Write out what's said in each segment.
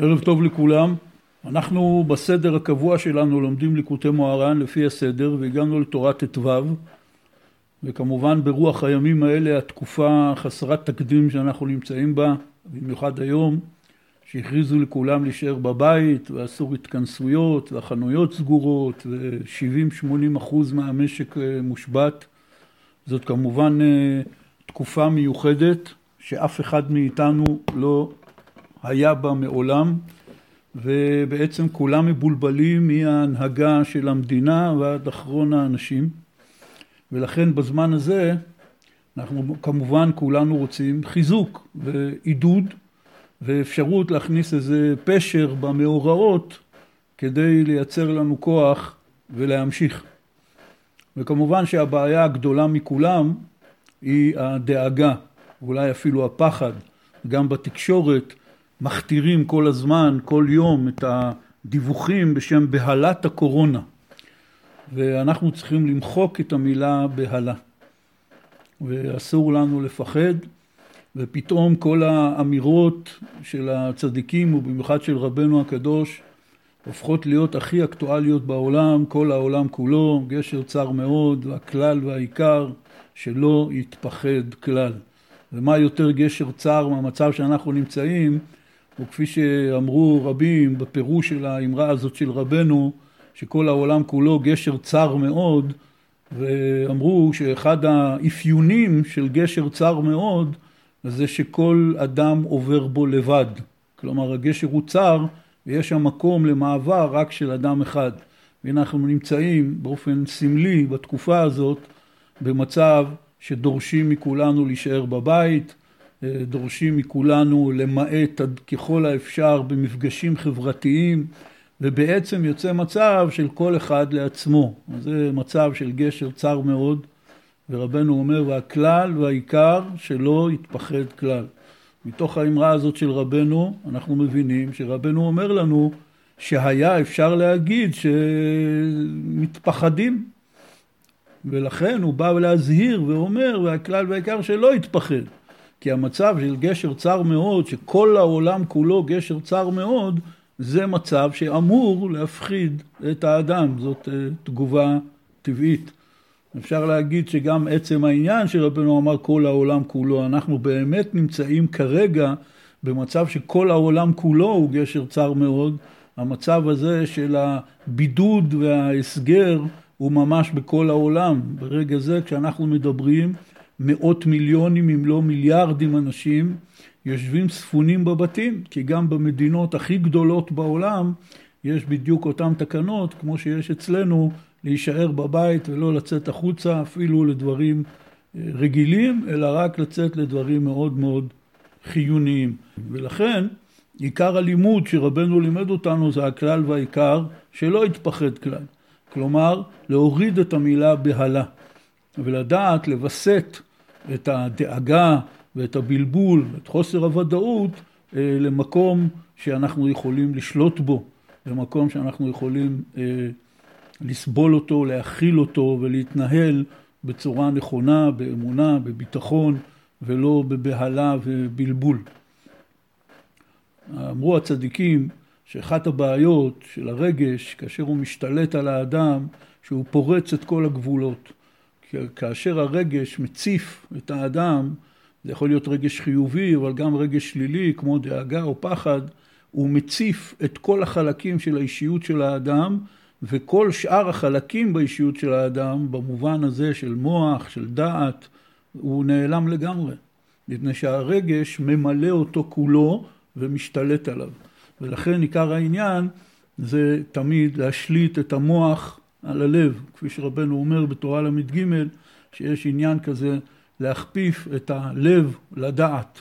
ערב טוב לכולם. אנחנו בסדר הקבוע שלנו לומדים ליקוטי מוהר"ן לפי הסדר והגענו לתורת ט"ו וכמובן ברוח הימים האלה התקופה חסרת תקדים שאנחנו נמצאים בה במיוחד היום שהכריזו לכולם להישאר בבית ואסור התכנסויות והחנויות סגורות ו-70-80 אחוז מהמשק מושבת זאת כמובן תקופה מיוחדת שאף אחד מאיתנו לא היה בה מעולם ובעצם כולם מבולבלים מההנהגה של המדינה ועד אחרון האנשים ולכן בזמן הזה אנחנו כמובן כולנו רוצים חיזוק ועידוד ואפשרות להכניס איזה פשר במאורעות כדי לייצר לנו כוח ולהמשיך. וכמובן שהבעיה הגדולה מכולם היא הדאגה, אולי אפילו הפחד, גם בתקשורת מכתירים כל הזמן, כל יום, את הדיווחים בשם בהלת הקורונה. ואנחנו צריכים למחוק את המילה בהלה. ואסור לנו לפחד, ופתאום כל האמירות של הצדיקים, ובמיוחד של רבנו הקדוש, הופכות להיות הכי אקטואליות בעולם, כל העולם כולו, גשר צר מאוד, והכלל והעיקר שלא יתפחד כלל. ומה יותר גשר צר מהמצב שאנחנו נמצאים, וכפי שאמרו רבים בפירוש של האמרה הזאת של רבנו, שכל העולם כולו גשר צר מאוד, ואמרו שאחד האפיונים של גשר צר מאוד זה שכל אדם עובר בו לבד. כלומר הגשר הוא צר ויש שם מקום למעבר רק של אדם אחד. והנה אנחנו נמצאים באופן סמלי בתקופה הזאת במצב שדורשים מכולנו להישאר בבית, דורשים מכולנו למעט עד ככל האפשר במפגשים חברתיים ובעצם יוצא מצב של כל אחד לעצמו. זה מצב של גשר צר מאוד ורבנו אומר והכלל והעיקר שלא יתפחד כלל. מתוך האמרה הזאת של רבנו אנחנו מבינים שרבנו אומר לנו שהיה אפשר להגיד שמתפחדים ולכן הוא בא להזהיר ואומר והכלל והעיקר שלא יתפחד כי המצב של גשר צר מאוד שכל העולם כולו גשר צר מאוד זה מצב שאמור להפחיד את האדם. זאת תגובה טבעית. אפשר להגיד שגם עצם העניין שרבנו אמר כל העולם כולו, אנחנו באמת נמצאים כרגע במצב שכל העולם כולו הוא גשר צר מאוד, המצב הזה של הבידוד וההסגר הוא ממש בכל העולם. ברגע זה כשאנחנו מדברים מאות מיליונים אם לא מיליארדים אנשים יושבים ספונים בבתים, כי גם במדינות הכי גדולות בעולם יש בדיוק אותן תקנות כמו שיש אצלנו להישאר בבית ולא לצאת החוצה אפילו לדברים רגילים, אלא רק לצאת לדברים מאוד מאוד חיוניים. ולכן עיקר הלימוד שרבנו לימד אותנו זה הכלל והעיקר שלא יתפחד כלל. כלומר, להוריד את המילה בהלה ולדעת לווסת את הדאגה ואת הבלבול ואת חוסר הוודאות למקום שאנחנו יכולים לשלוט בו, למקום שאנחנו יכולים לסבול אותו, להכיל אותו ולהתנהל בצורה נכונה, באמונה, בביטחון ולא בבהלה ובלבול. אמרו הצדיקים שאחת הבעיות של הרגש כאשר הוא משתלט על האדם שהוא פורץ את כל הגבולות. כאשר הרגש מציף את האדם זה יכול להיות רגש חיובי אבל גם רגש שלילי כמו דאגה או פחד הוא מציף את כל החלקים של האישיות של האדם וכל שאר החלקים באישיות של האדם במובן הזה של מוח, של דעת, הוא נעלם לגמרי. מפני שהרגש ממלא אותו כולו ומשתלט עליו. ולכן עיקר העניין זה תמיד להשליט את המוח על הלב, כפי שרבנו אומר בתורה ל"ג, שיש עניין כזה להכפיף את הלב לדעת.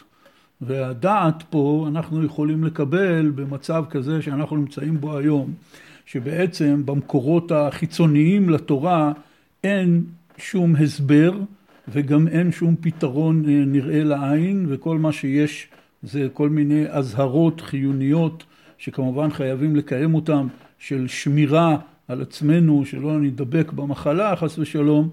והדעת פה אנחנו יכולים לקבל במצב כזה שאנחנו נמצאים בו היום, שבעצם במקורות החיצוניים לתורה אין שום הסבר וגם אין שום פתרון נראה לעין וכל מה שיש זה כל מיני אזהרות חיוניות שכמובן חייבים לקיים אותן של שמירה על עצמנו שלא נדבק במחלה חס ושלום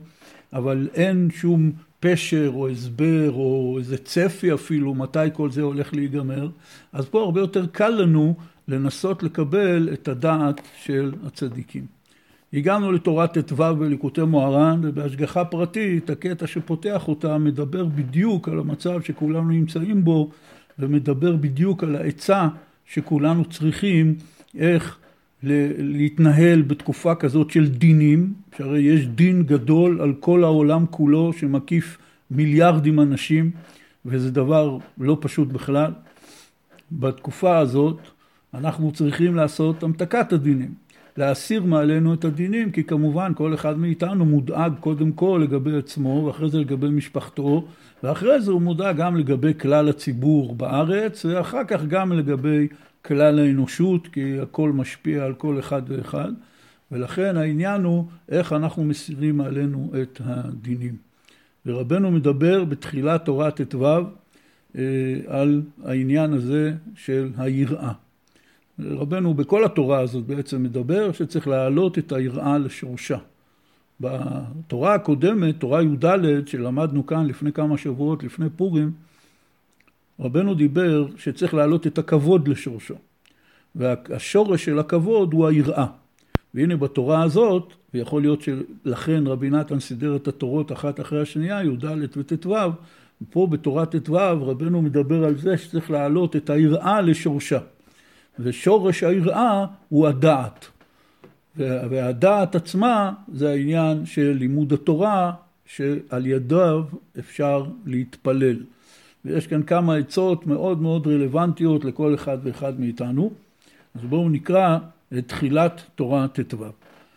אבל אין שום פשר או הסבר או איזה צפי אפילו מתי כל זה הולך להיגמר אז פה הרבה יותר קל לנו לנסות לקבל את הדעת של הצדיקים. הגענו לתורת ט"ו בליקוטי מוהר"ן, ובהשגחה פרטית, הקטע שפותח אותה מדבר בדיוק על המצב שכולנו נמצאים בו, ומדבר בדיוק על העצה שכולנו צריכים איך להתנהל בתקופה כזאת של דינים, שהרי יש דין גדול על כל העולם כולו שמקיף מיליארדים אנשים, וזה דבר לא פשוט בכלל. בתקופה הזאת אנחנו צריכים לעשות המתקת הדינים. להסיר מעלינו את הדינים, כי כמובן כל אחד מאיתנו מודאג קודם כל לגבי עצמו, ואחרי זה לגבי משפחתו, ואחרי זה הוא מודאג גם לגבי כלל הציבור בארץ, ואחר כך גם לגבי כלל האנושות, כי הכל משפיע על כל אחד ואחד, ולכן העניין הוא איך אנחנו מסירים מעלינו את הדינים. ורבנו מדבר בתחילת תורת ט"ו אה, על העניין הזה של היראה. רבנו בכל התורה הזאת בעצם מדבר שצריך להעלות את היראה לשורשה. בתורה הקודמת, תורה י"ד, שלמדנו כאן לפני כמה שבועות, לפני פורים, רבנו דיבר שצריך להעלות את הכבוד לשורשו. והשורש של הכבוד הוא היראה. והנה בתורה הזאת, ויכול להיות שלכן רבי נתן סידר את התורות אחת אחרי השנייה, י"ד וט"ו, פה בתורת ט"ו רבנו מדבר על זה שצריך להעלות את היראה לשורשה. ושורש היראה הוא הדעת. והדעת עצמה זה העניין של לימוד התורה שעל ידיו אפשר להתפלל. ויש כאן כמה עצות מאוד מאוד רלוונטיות לכל אחד ואחד מאיתנו. אז בואו נקרא את תחילת תורה ט"ו.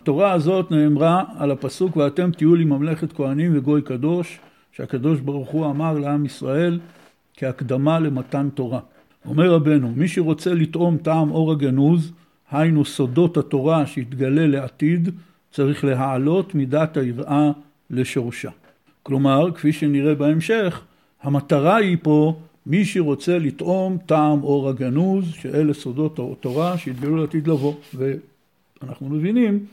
התורה הזאת נאמרה על הפסוק ואתם תהיו לי ממלכת כהנים וגוי קדוש שהקדוש ברוך הוא אמר לעם ישראל כהקדמה למתן תורה. אומר רבנו, מי שרוצה לטעום טעם אור הגנוז, היינו סודות התורה שיתגלה לעתיד, צריך להעלות מידת היראה לשורשה. כלומר, כפי שנראה בהמשך, המטרה היא פה מי שרוצה לטעום טעם אור הגנוז, שאלה סודות התורה שיתגלו לעתיד לבוא. ואנחנו מבינים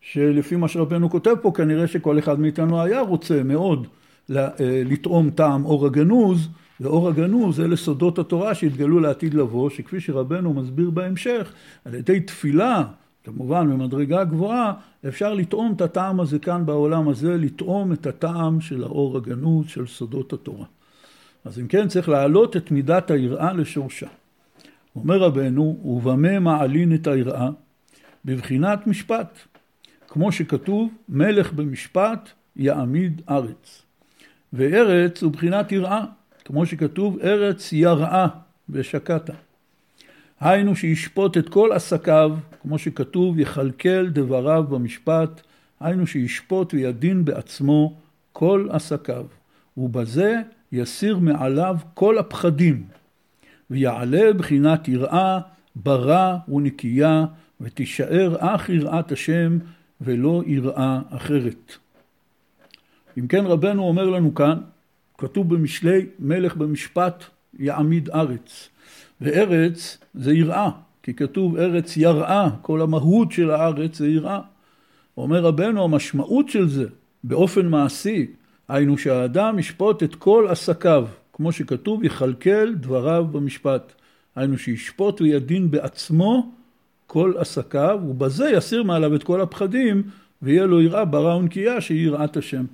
שלפי מה שרבנו כותב פה, כנראה שכל אחד מאיתנו היה רוצה מאוד אה, לטעום טעם אור הגנוז, ואור הגנוז אלה סודות התורה שהתגלו לעתיד לבוא, שכפי שרבנו מסביר בהמשך, על ידי תפילה, כמובן במדרגה גבוהה, אפשר לטעום את הטעם הזה כאן בעולם הזה, לטעום את הטעם של האור הגנוז של סודות התורה. אז אם כן צריך להעלות את מידת היראה לשורשה. אומר רבנו, ובמה מעלין את היראה? בבחינת משפט. כמו שכתוב, מלך במשפט יעמיד ארץ. וארץ הוא בחינת יראה. כמו שכתוב, ארץ יראה ושקעת. היינו שישפוט את כל עסקיו, כמו שכתוב, יכלכל דבריו במשפט, היינו שישפוט וידין בעצמו כל עסקיו, ובזה יסיר מעליו כל הפחדים, ויעלה בחינת יראה, ברא ונקייה, ותישאר אך יראת השם, ולא יראה אחרת. אם כן רבנו אומר לנו כאן, כתוב במשלי מלך במשפט יעמיד ארץ. וארץ זה יראה, כי כתוב ארץ יראה, כל המהות של הארץ זה יראה. אומר רבנו, המשמעות של זה באופן מעשי, היינו שהאדם ישפוט את כל עסקיו, כמו שכתוב, יכלכל דבריו במשפט. היינו שישפוט וידין בעצמו כל עסקיו, ובזה יסיר מעליו את כל הפחדים, ויהיה לו יראה ברא ונקייה שהיא יראת השם.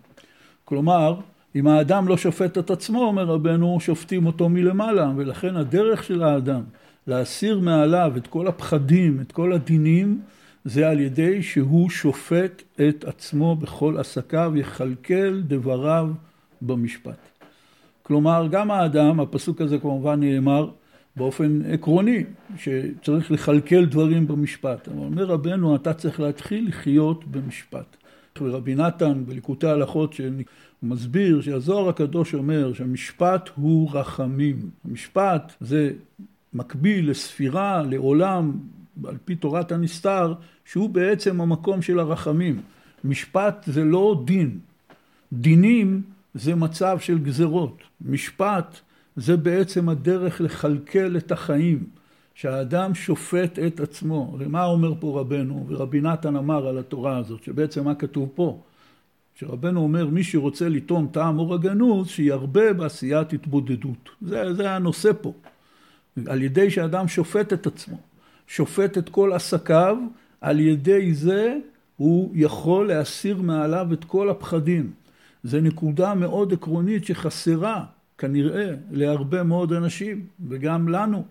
כלומר, אם האדם לא שופט את עצמו, אומר רבנו, שופטים אותו מלמעלה, ולכן הדרך של האדם להסיר מעליו את כל הפחדים, את כל הדינים, זה על ידי שהוא שופט את עצמו בכל עסקיו, יכלכל דבריו במשפט. כלומר, גם האדם, הפסוק הזה כמובן נאמר באופן עקרוני, שצריך לכלכל דברים במשפט. אבל אומר רבנו, אתה צריך להתחיל לחיות במשפט. ורבי נתן בליקוטי ההלכות הוא מסביר שהזוהר הקדוש אומר שהמשפט הוא רחמים. המשפט זה מקביל לספירה, לעולם, על פי תורת הנסתר, שהוא בעצם המקום של הרחמים. משפט זה לא דין. דינים זה מצב של גזרות. משפט זה בעצם הדרך לכלכל את החיים. שהאדם שופט את עצמו. ומה אומר פה רבנו? ורבי נתן אמר על התורה הזאת, שבעצם מה כתוב פה? שרבנו אומר מי שרוצה לטעום טעם אור הגנוז שירבה בעשיית התבודדות. זה, זה הנושא פה. על ידי שאדם שופט את עצמו. שופט את כל עסקיו, על ידי זה הוא יכול להסיר מעליו את כל הפחדים. זו נקודה מאוד עקרונית שחסרה כנראה להרבה מאוד אנשים וגם לנו,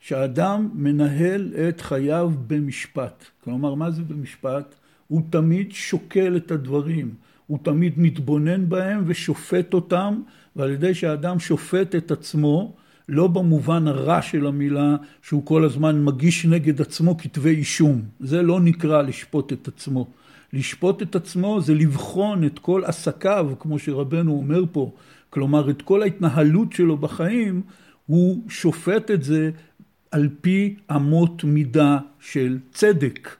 שאדם מנהל את חייו במשפט. כלומר, מה זה במשפט? הוא תמיד שוקל את הדברים, הוא תמיד מתבונן בהם ושופט אותם, ועל ידי שהאדם שופט את עצמו, לא במובן הרע של המילה, שהוא כל הזמן מגיש נגד עצמו כתבי אישום. זה לא נקרא לשפוט את עצמו. לשפוט את עצמו זה לבחון את כל עסקיו, כמו שרבנו אומר פה, כלומר את כל ההתנהלות שלו בחיים, הוא שופט את זה על פי אמות מידה של צדק.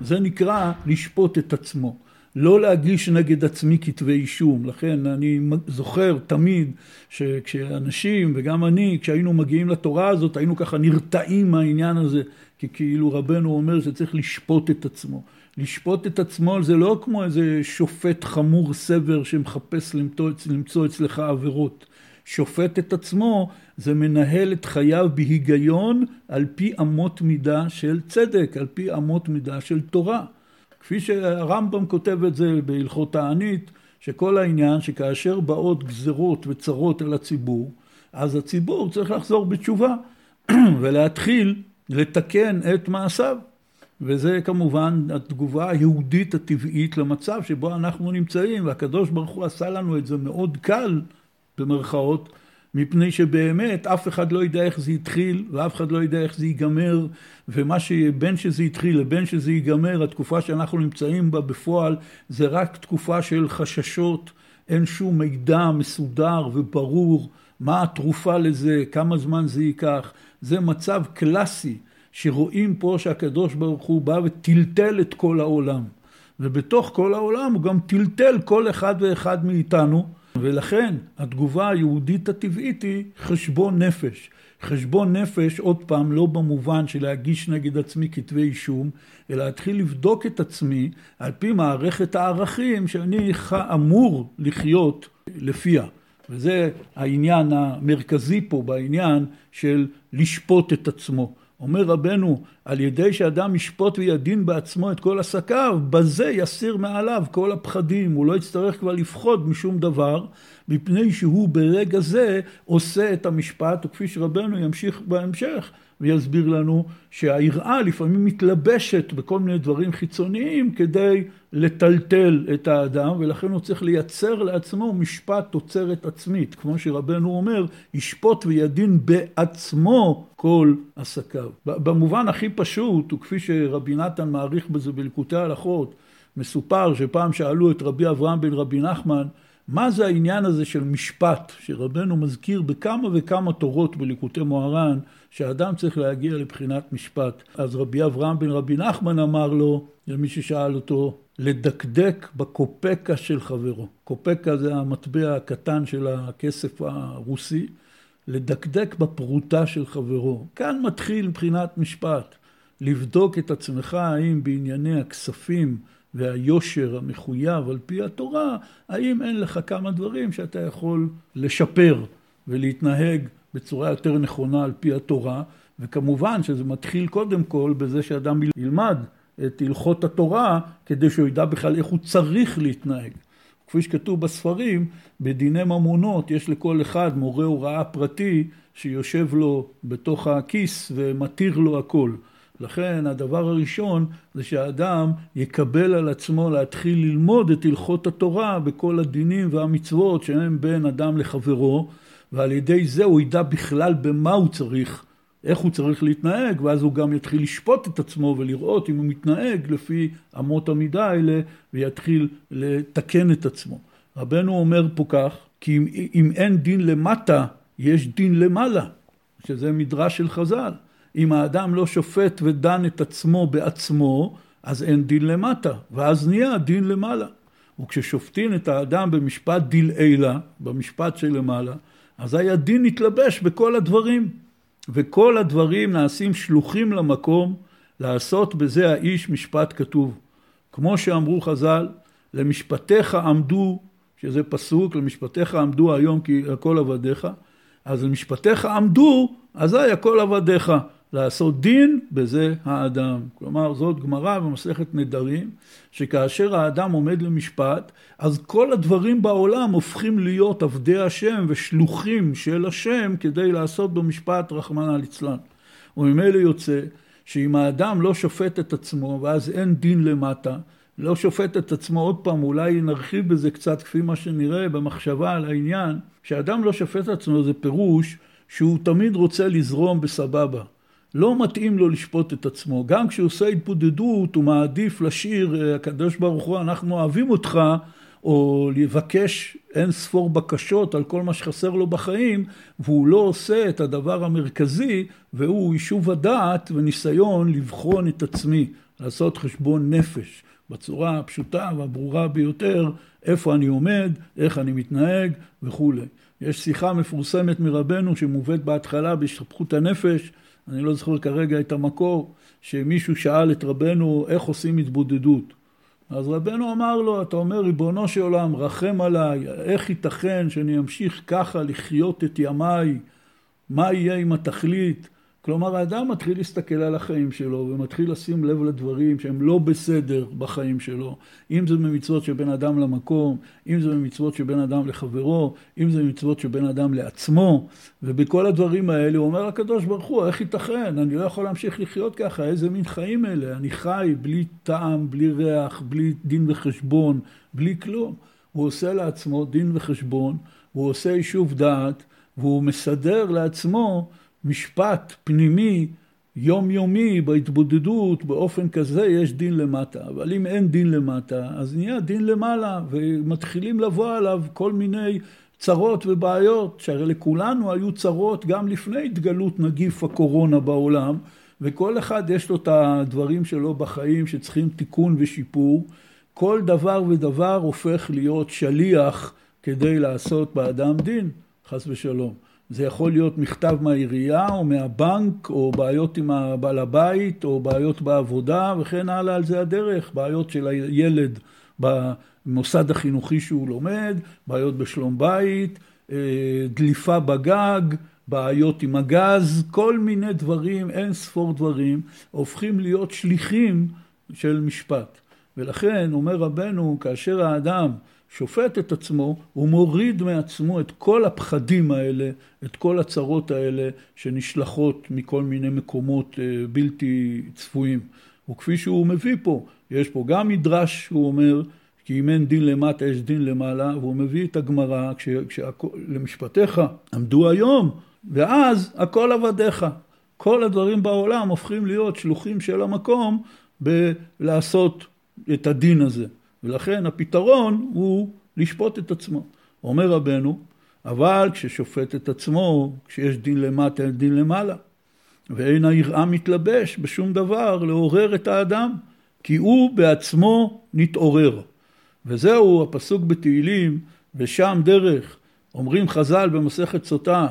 זה נקרא לשפוט את עצמו. לא להגיש נגד עצמי כתבי אישום. לכן אני זוכר תמיד שכשאנשים, וגם אני, כשהיינו מגיעים לתורה הזאת, היינו ככה נרתעים מהעניין הזה, כי כאילו רבנו אומר שצריך לשפוט את עצמו. לשפוט את עצמו זה לא כמו איזה שופט חמור סבר שמחפש למצוא, למצוא אצלך עבירות. שופט את עצמו זה מנהל את חייו בהיגיון על פי אמות מידה של צדק, על פי אמות מידה של תורה. כפי שהרמב"ם כותב את זה בהלכות תענית, שכל העניין שכאשר באות גזרות וצרות על הציבור, אז הציבור צריך לחזור בתשובה ולהתחיל לתקן את מעשיו. וזה כמובן התגובה היהודית הטבעית למצב שבו אנחנו נמצאים, והקדוש ברוך הוא עשה לנו את זה מאוד קל, במרכאות, מפני שבאמת אף אחד לא יודע איך זה התחיל ואף אחד לא יודע איך זה ייגמר ומה שבין שזה התחיל לבין שזה ייגמר התקופה שאנחנו נמצאים בה בפועל זה רק תקופה של חששות. אין שום מידע מסודר וברור מה התרופה לזה כמה זמן זה ייקח. זה מצב קלאסי שרואים פה שהקדוש ברוך הוא בא וטלטל את כל העולם. ובתוך כל העולם הוא גם טלטל כל אחד ואחד מאיתנו ולכן התגובה היהודית הטבעית היא חשבון נפש. חשבון נפש, עוד פעם, לא במובן של להגיש נגד עצמי כתבי אישום, אלא להתחיל לבדוק את עצמי על פי מערכת הערכים שאני אמור לחיות לפיה. וזה העניין המרכזי פה בעניין של לשפוט את עצמו. אומר רבנו, על ידי שאדם ישפוט וידין בעצמו את כל עסקיו, בזה יסיר מעליו כל הפחדים, הוא לא יצטרך כבר לפחוד משום דבר, מפני שהוא ברגע זה עושה את המשפט, וכפי שרבנו ימשיך בהמשך, ויסביר לנו שהיראה לפעמים מתלבשת בכל מיני דברים חיצוניים כדי לטלטל את האדם ולכן הוא צריך לייצר לעצמו משפט תוצרת עצמית כמו שרבנו אומר ישפוט וידין בעצמו כל עסקיו. במובן הכי פשוט וכפי שרבי נתן מעריך בזה בלקוטי הלכות מסופר שפעם שאלו את רבי אברהם בן רבי נחמן מה זה העניין הזה של משפט, שרבנו מזכיר בכמה וכמה תורות בליקוטי מוהר"ן, שאדם צריך להגיע לבחינת משפט. אז רבי אברהם בן רבי נחמן אמר לו, למי ששאל אותו, לדקדק בקופקה של חברו. קופקה זה המטבע הקטן של הכסף הרוסי, לדקדק בפרוטה של חברו. כאן מתחיל מבחינת משפט, לבדוק את עצמך האם בענייני הכספים והיושר המחויב על פי התורה, האם אין לך כמה דברים שאתה יכול לשפר ולהתנהג בצורה יותר נכונה על פי התורה, וכמובן שזה מתחיל קודם כל בזה שאדם ילמד את הלכות התורה כדי שהוא ידע בכלל איך הוא צריך להתנהג. כפי שכתוב בספרים, בדיני ממונות יש לכל אחד מורה הוראה פרטי שיושב לו בתוך הכיס ומתיר לו הכל. לכן הדבר הראשון זה שהאדם יקבל על עצמו להתחיל ללמוד את הלכות התורה בכל הדינים והמצוות שהם בין אדם לחברו ועל ידי זה הוא ידע בכלל במה הוא צריך, איך הוא צריך להתנהג ואז הוא גם יתחיל לשפוט את עצמו ולראות אם הוא מתנהג לפי אמות המידה האלה ויתחיל לתקן את עצמו. רבנו אומר פה כך כי אם, אם אין דין למטה יש דין למעלה שזה מדרש של חז"ל אם האדם לא שופט ודן את עצמו בעצמו, אז אין דין למטה, ואז נהיה דין למעלה. וכששופטים את האדם במשפט דילעילה, במשפט שלמעלה, אזי הדין מתלבש בכל הדברים. וכל הדברים נעשים שלוחים למקום לעשות בזה האיש משפט כתוב. כמו שאמרו חז"ל, למשפטיך עמדו, שזה פסוק, למשפטיך עמדו היום כי הכל עבדיך, אז למשפטיך עמדו, אזי הכל עבדיך. לעשות דין, בזה האדם. כלומר, זאת גמרא במסכת נדרים, שכאשר האדם עומד למשפט, אז כל הדברים בעולם הופכים להיות עבדי השם ושלוחים של השם כדי לעשות במשפט רחמנא ליצלן. וממילא יוצא שאם האדם לא שופט את עצמו, ואז אין דין למטה, לא שופט את עצמו עוד פעם, אולי נרחיב בזה קצת כפי מה שנראה במחשבה על העניין, שאדם לא שופט את עצמו זה פירוש שהוא תמיד רוצה לזרום בסבבה. לא מתאים לו לשפוט את עצמו. גם כשהוא עושה התבודדות, הוא מעדיף לשיר, הקדוש ברוך הוא, אנחנו אוהבים אותך, או לבקש אין ספור בקשות על כל מה שחסר לו בחיים, והוא לא עושה את הדבר המרכזי, והוא יישוב הדעת וניסיון לבחון את עצמי, לעשות חשבון נפש, בצורה הפשוטה והברורה ביותר, איפה אני עומד, איך אני מתנהג וכולי. יש שיחה מפורסמת מרבנו שמובאת בהתחלה בהשתפכות הנפש, אני לא זוכר כרגע את המקור, שמישהו שאל את רבנו איך עושים התבודדות. אז רבנו אמר לו, אתה אומר, ריבונו של עולם, רחם עליי, איך ייתכן שאני אמשיך ככה לחיות את ימיי? מה יהיה עם התכלית? כלומר, האדם מתחיל להסתכל על החיים שלו ומתחיל לשים לב לדברים שהם לא בסדר בחיים שלו. אם זה במצוות שבין אדם למקום, אם זה במצוות שבין אדם לחברו, אם זה במצוות שבין אדם לעצמו, ובכל הדברים האלה אומר הקדוש ברוך הוא, איך ייתכן? אני לא יכול להמשיך לחיות ככה, איזה מין חיים אלה? אני חי בלי טעם, בלי ריח, בלי דין וחשבון, בלי כלום. הוא עושה לעצמו דין וחשבון, הוא עושה יישוב דעת, והוא מסדר לעצמו משפט פנימי יומיומי בהתבודדות באופן כזה יש דין למטה. אבל אם אין דין למטה אז נהיה דין למעלה ומתחילים לבוא עליו כל מיני צרות ובעיות שהרי לכולנו היו צרות גם לפני התגלות נגיף הקורונה בעולם וכל אחד יש לו את הדברים שלו בחיים שצריכים תיקון ושיפור. כל דבר ודבר הופך להיות שליח כדי לעשות באדם דין חס ושלום זה יכול להיות מכתב מהעירייה או מהבנק, או בעיות עם הבעל הבית, או בעיות בעבודה, וכן הלאה על זה הדרך. בעיות של הילד במוסד החינוכי שהוא לומד, בעיות בשלום בית, אה, דליפה בגג, בעיות עם הגז, כל מיני דברים, אין ספור דברים, הופכים להיות שליחים של משפט. ולכן אומר רבנו, כאשר האדם שופט את עצמו, הוא מוריד מעצמו את כל הפחדים האלה, את כל הצרות האלה שנשלחות מכל מיני מקומות אה, בלתי צפויים. וכפי שהוא מביא פה, יש פה גם מדרש, הוא אומר, כי אם אין דין למטה יש דין למעלה, והוא מביא את הגמרא, למשפטיך עמדו היום, ואז הכל עבדיך. כל הדברים בעולם הופכים להיות שלוחים של המקום בלעשות את הדין הזה. ולכן הפתרון הוא לשפוט את עצמו. אומר רבנו, אבל כששופט את עצמו, כשיש דין למטה, אין דין למעלה. ואין היראה מתלבש בשום דבר לעורר את האדם, כי הוא בעצמו נתעורר. וזהו הפסוק בתהילים, ושם דרך, אומרים חז"ל במסכת סוטה,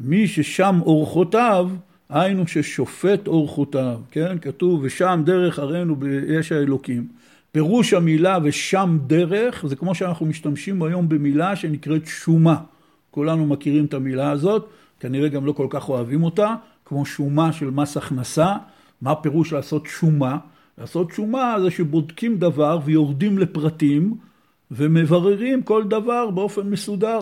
מי ששם אורחותיו, היינו ששופט אורחותיו, כן? כתוב, ושם דרך הראינו ביש האלוקים. פירוש המילה ושם דרך זה כמו שאנחנו משתמשים היום במילה שנקראת שומה. כולנו מכירים את המילה הזאת, כנראה גם לא כל כך אוהבים אותה, כמו שומה של מס הכנסה. מה פירוש לעשות שומה? לעשות שומה זה שבודקים דבר ויורדים לפרטים ומבררים כל דבר באופן מסודר.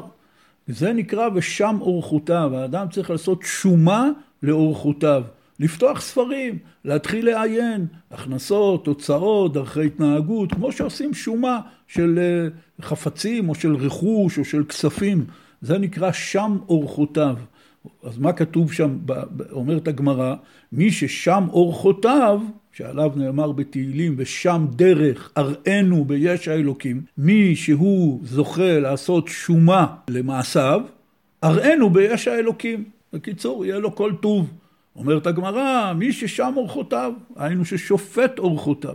זה נקרא ושם אורחותיו, האדם צריך לעשות שומה לאורחותיו. לפתוח ספרים, להתחיל לעיין, הכנסות, הוצאות, דרכי התנהגות, כמו שעושים שומה של אה, חפצים או של רכוש או של כספים, זה נקרא שם אורחותיו. אז מה כתוב שם, אומרת הגמרא, מי ששם אורחותיו, שעליו נאמר בתהילים, ושם דרך אראנו ביש האלוקים, מי שהוא זוכה לעשות שומה למעשיו, אראנו ביש האלוקים. בקיצור, יהיה לו כל טוב. אומרת הגמרא, מי ששם אורחותיו, היינו ששופט אורחותיו.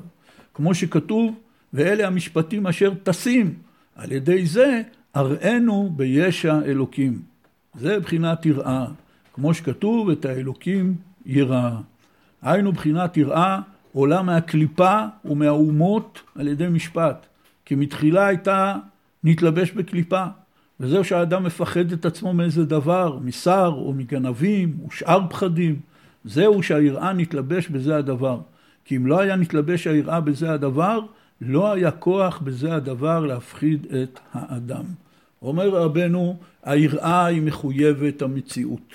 כמו שכתוב, ואלה המשפטים אשר טסים, על ידי זה אראנו בישע אלוקים. זה בחינת יראה, כמו שכתוב, את האלוקים יראה. היינו בחינת יראה עולה מהקליפה ומהאומות על ידי משפט. כי מתחילה הייתה נתלבש בקליפה. וזהו שהאדם מפחד את עצמו מאיזה דבר, משר או מגנבים ושאר פחדים. זהו שהיראה נתלבש בזה הדבר. כי אם לא היה נתלבש היראה בזה הדבר, לא היה כוח בזה הדבר להפחיד את האדם. אומר רבנו, היראה היא מחויבת המציאות.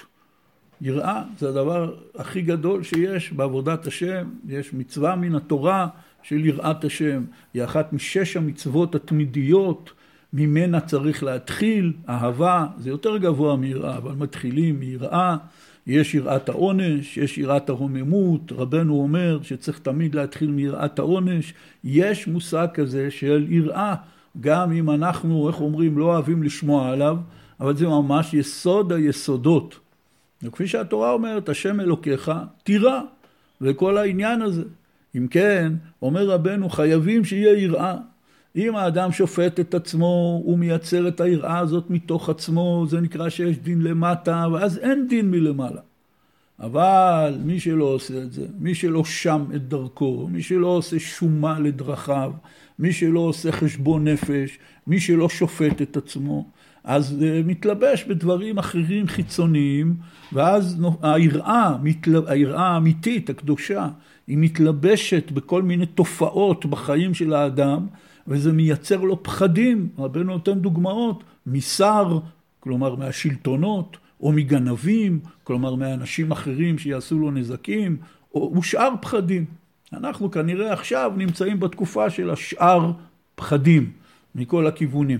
יראה זה הדבר הכי גדול שיש בעבודת השם, יש מצווה מן התורה של יראת השם, היא אחת משש המצוות התמידיות, ממנה צריך להתחיל, אהבה, זה יותר גבוה מיראה, אבל מתחילים מיראה, יש יראת העונש, יש יראת הרוממות, רבנו אומר שצריך תמיד להתחיל מיראת העונש, יש מושג כזה של יראה, גם אם אנחנו, איך אומרים, לא אוהבים לשמוע עליו, אבל זה ממש יסוד היסודות. וכפי שהתורה אומרת, השם אלוקיך תירא, וכל העניין הזה. אם כן, אומר רבנו, חייבים שיהיה יראה. אם האדם שופט את עצמו, הוא מייצר את היראה הזאת מתוך עצמו, זה נקרא שיש דין למטה, ואז אין דין מלמעלה. אבל מי שלא עושה את זה, מי שלא שם את דרכו, מי שלא עושה שומה לדרכיו, מי שלא עושה חשבון נפש, מי שלא שופט את עצמו, אז אה, מתלבש בדברים אחרים חיצוניים, ואז היראה, היראה האמיתית, הקדושה, היא מתלבשת בכל מיני תופעות בחיים של האדם, וזה מייצר לו פחדים. רבנו נותן דוגמאות משר, כלומר מהשלטונות, או מגנבים, כלומר מאנשים אחרים שיעשו לו נזקים, או ושאר פחדים. אנחנו כנראה עכשיו נמצאים בתקופה של השאר פחדים מכל הכיוונים.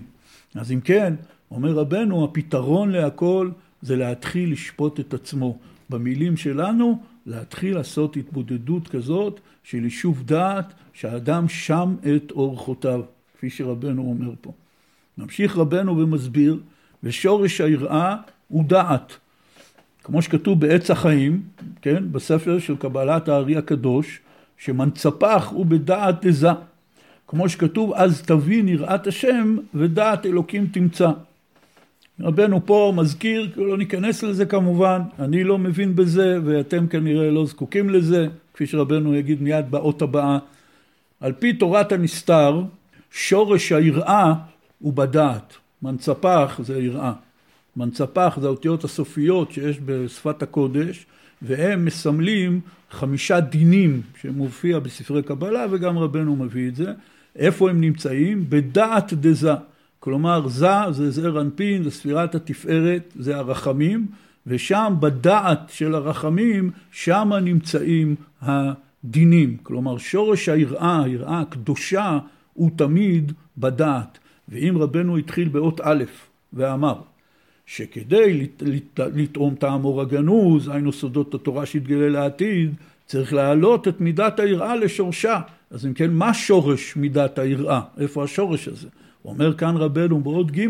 אז אם כן, אומר רבנו, הפתרון להכל זה להתחיל לשפוט את עצמו. במילים שלנו, להתחיל לעשות התבודדות כזאת של יישוב דעת, שהאדם שם את אורחותיו, כפי שרבנו אומר פה. ממשיך רבנו ומסביר, ושורש היראה הוא דעת. כמו שכתוב בעץ החיים, כן, בספר של קבלת הארי הקדוש, שמנצפח הוא בדעת דזה. כמו שכתוב, אז תבין יראת השם ודעת אלוקים תמצא. רבנו פה מזכיר, לא ניכנס לזה כמובן, אני לא מבין בזה ואתם כנראה לא זקוקים לזה, כפי שרבנו יגיד מיד באות הבאה. על פי תורת הנסתר, שורש היראה הוא בדעת. מנצפח זה יראה. מנצפח זה האותיות הסופיות שיש בשפת הקודש, והם מסמלים חמישה דינים שמופיע בספרי קבלה, וגם רבנו מביא את זה. איפה הם נמצאים? בדעת דזה. כלומר, זה זה זעיר אנפין, זה ספירת התפארת, זה הרחמים, ושם בדעת של הרחמים, שם נמצאים הדינים. כלומר, שורש היראה, היראה הקדושה, הוא תמיד בדעת. ואם רבנו התחיל באות א' ואמר שכדי לטעום טעם אור הגנוז, היינו סודות התורה שהתגלה לעתיד, צריך להעלות את מידת היראה לשורשה. אז אם כן, מה שורש מידת היראה? איפה השורש הזה? אומר כאן רבנו בעוד ג'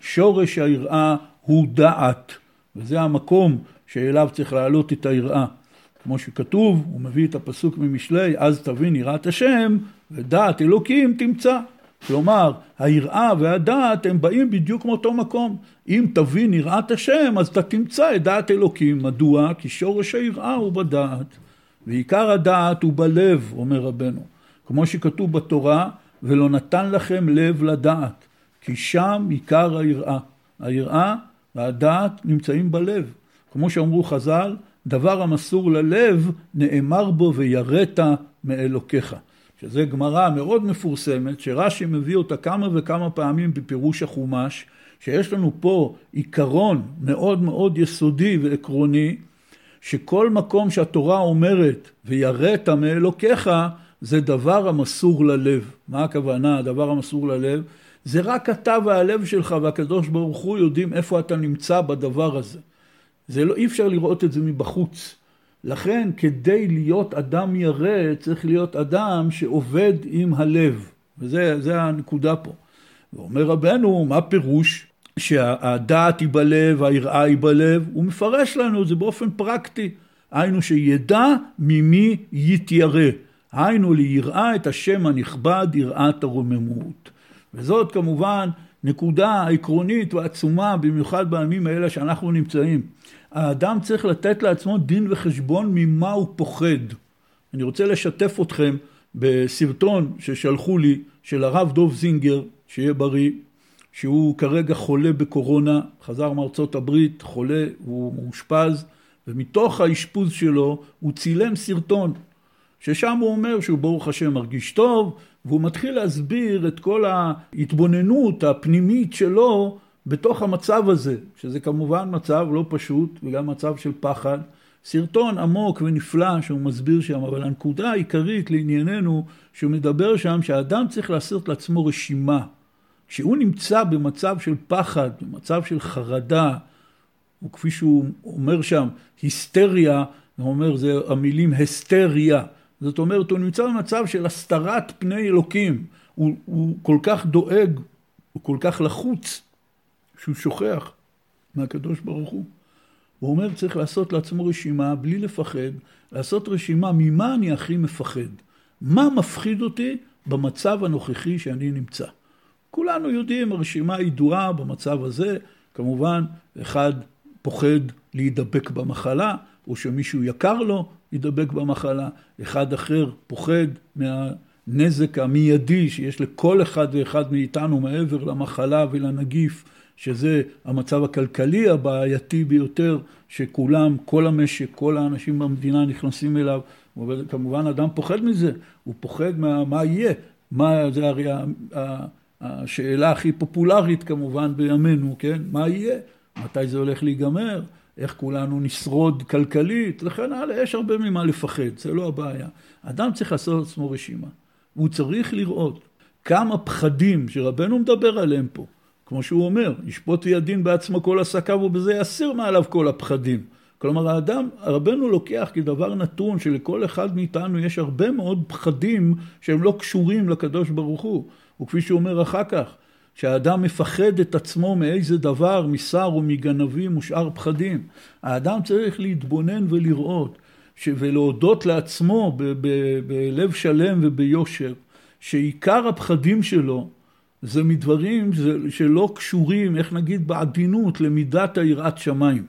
שורש היראה הוא דעת, וזה המקום שאליו צריך להעלות את היראה. כמו שכתוב, הוא מביא את הפסוק ממשלי, אז תבין יראת השם, ודעת אלוקים תמצא. כלומר, היראה והדעת הם באים בדיוק מאותו מקום. אם תבין יראת השם, אז אתה תמצא את דעת אלוקים. מדוע? כי שורש היראה הוא בדעת, ועיקר הדעת הוא בלב, אומר רבנו. כמו שכתוב בתורה, ולא נתן לכם לב לדעת, כי שם עיקר היראה. היראה והדעת נמצאים בלב. כמו שאמרו חז"ל, דבר המסור ללב, נאמר בו ויראת מאלוקיך. שזה גמרא מאוד מפורסמת, שרש"י מביא אותה כמה וכמה פעמים בפירוש החומש, שיש לנו פה עיקרון מאוד מאוד יסודי ועקרוני, שכל מקום שהתורה אומרת ויראת מאלוקיך, זה דבר המסור ללב. מה הכוונה, הדבר המסור ללב? זה רק אתה והלב שלך והקדוש ברוך הוא יודעים איפה אתה נמצא בדבר הזה. זה לא, אי אפשר לראות את זה מבחוץ. לכן כדי להיות אדם ירא צריך להיות אדם שעובד עם הלב. וזה הנקודה פה. ואומר רבנו, מה פירוש שהדעת היא בלב, היראה היא בלב? הוא מפרש לנו את זה באופן פרקטי. היינו שידע ממי יתיירא. היינו ליראה את השם הנכבד, יראת הרוממות. וזאת כמובן נקודה עקרונית ועצומה, במיוחד בימים האלה שאנחנו נמצאים. האדם צריך לתת לעצמו דין וחשבון ממה הוא פוחד. אני רוצה לשתף אתכם בסרטון ששלחו לי של הרב דוב זינגר, שיהיה בריא, שהוא כרגע חולה בקורונה, חזר מארצות הברית, חולה, הוא מאושפז, ומתוך האשפוז שלו הוא צילם סרטון, ששם הוא אומר שהוא ברוך השם מרגיש טוב, והוא מתחיל להסביר את כל ההתבוננות הפנימית שלו בתוך המצב הזה, שזה כמובן מצב לא פשוט וגם מצב של פחד. סרטון עמוק ונפלא שהוא מסביר שם, אבל הנקודה העיקרית לענייננו, שהוא מדבר שם שהאדם צריך לעשות לעצמו רשימה. כשהוא נמצא במצב של פחד, במצב של חרדה, וכפי שהוא אומר שם, היסטריה, הוא אומר, זה המילים היסטריה. זאת אומרת, הוא נמצא במצב של הסתרת פני אלוקים. הוא, הוא כל כך דואג, הוא כל כך לחוץ, שהוא שוכח מהקדוש ברוך הוא. הוא אומר, צריך לעשות לעצמו רשימה בלי לפחד, לעשות רשימה ממה אני הכי מפחד. מה מפחיד אותי במצב הנוכחי שאני נמצא. כולנו יודעים, הרשימה ידועה במצב הזה, כמובן, אחד פוחד להידבק במחלה, או שמישהו יקר לו יידבק במחלה, אחד אחר פוחד מהנזק המיידי שיש לכל אחד ואחד מאיתנו מעבר למחלה ולנגיף, שזה המצב הכלכלי הבעייתי ביותר, שכולם, כל המשק, כל האנשים במדינה נכנסים אליו, וכמובן אדם פוחד מזה, הוא פוחד מה, מה יהיה, מה זה הרי השאלה הכי פופולרית כמובן בימינו, כן? מה יהיה? מתי זה הולך להיגמר? איך כולנו נשרוד כלכלית? וכן הלאה, יש הרבה ממה לפחד, זה לא הבעיה. אדם צריך לעשות לעצמו רשימה. הוא צריך לראות כמה פחדים שרבנו מדבר עליהם פה, כמו שהוא אומר, ישפוט וידין בעצמו כל עסקיו ובזה יסיר מעליו כל הפחדים. כלומר האדם, רבנו לוקח כדבר נתון שלכל אחד מאיתנו יש הרבה מאוד פחדים שהם לא קשורים לקדוש ברוך הוא. וכפי שהוא אומר אחר כך, שהאדם מפחד את עצמו מאיזה דבר, משר ומגנבים ושאר פחדים. האדם צריך להתבונן ולראות ולהודות לעצמו בלב שלם וביושר, שעיקר הפחדים שלו זה מדברים שלא קשורים, איך נגיד בעדינות, למידת היראת שמיים.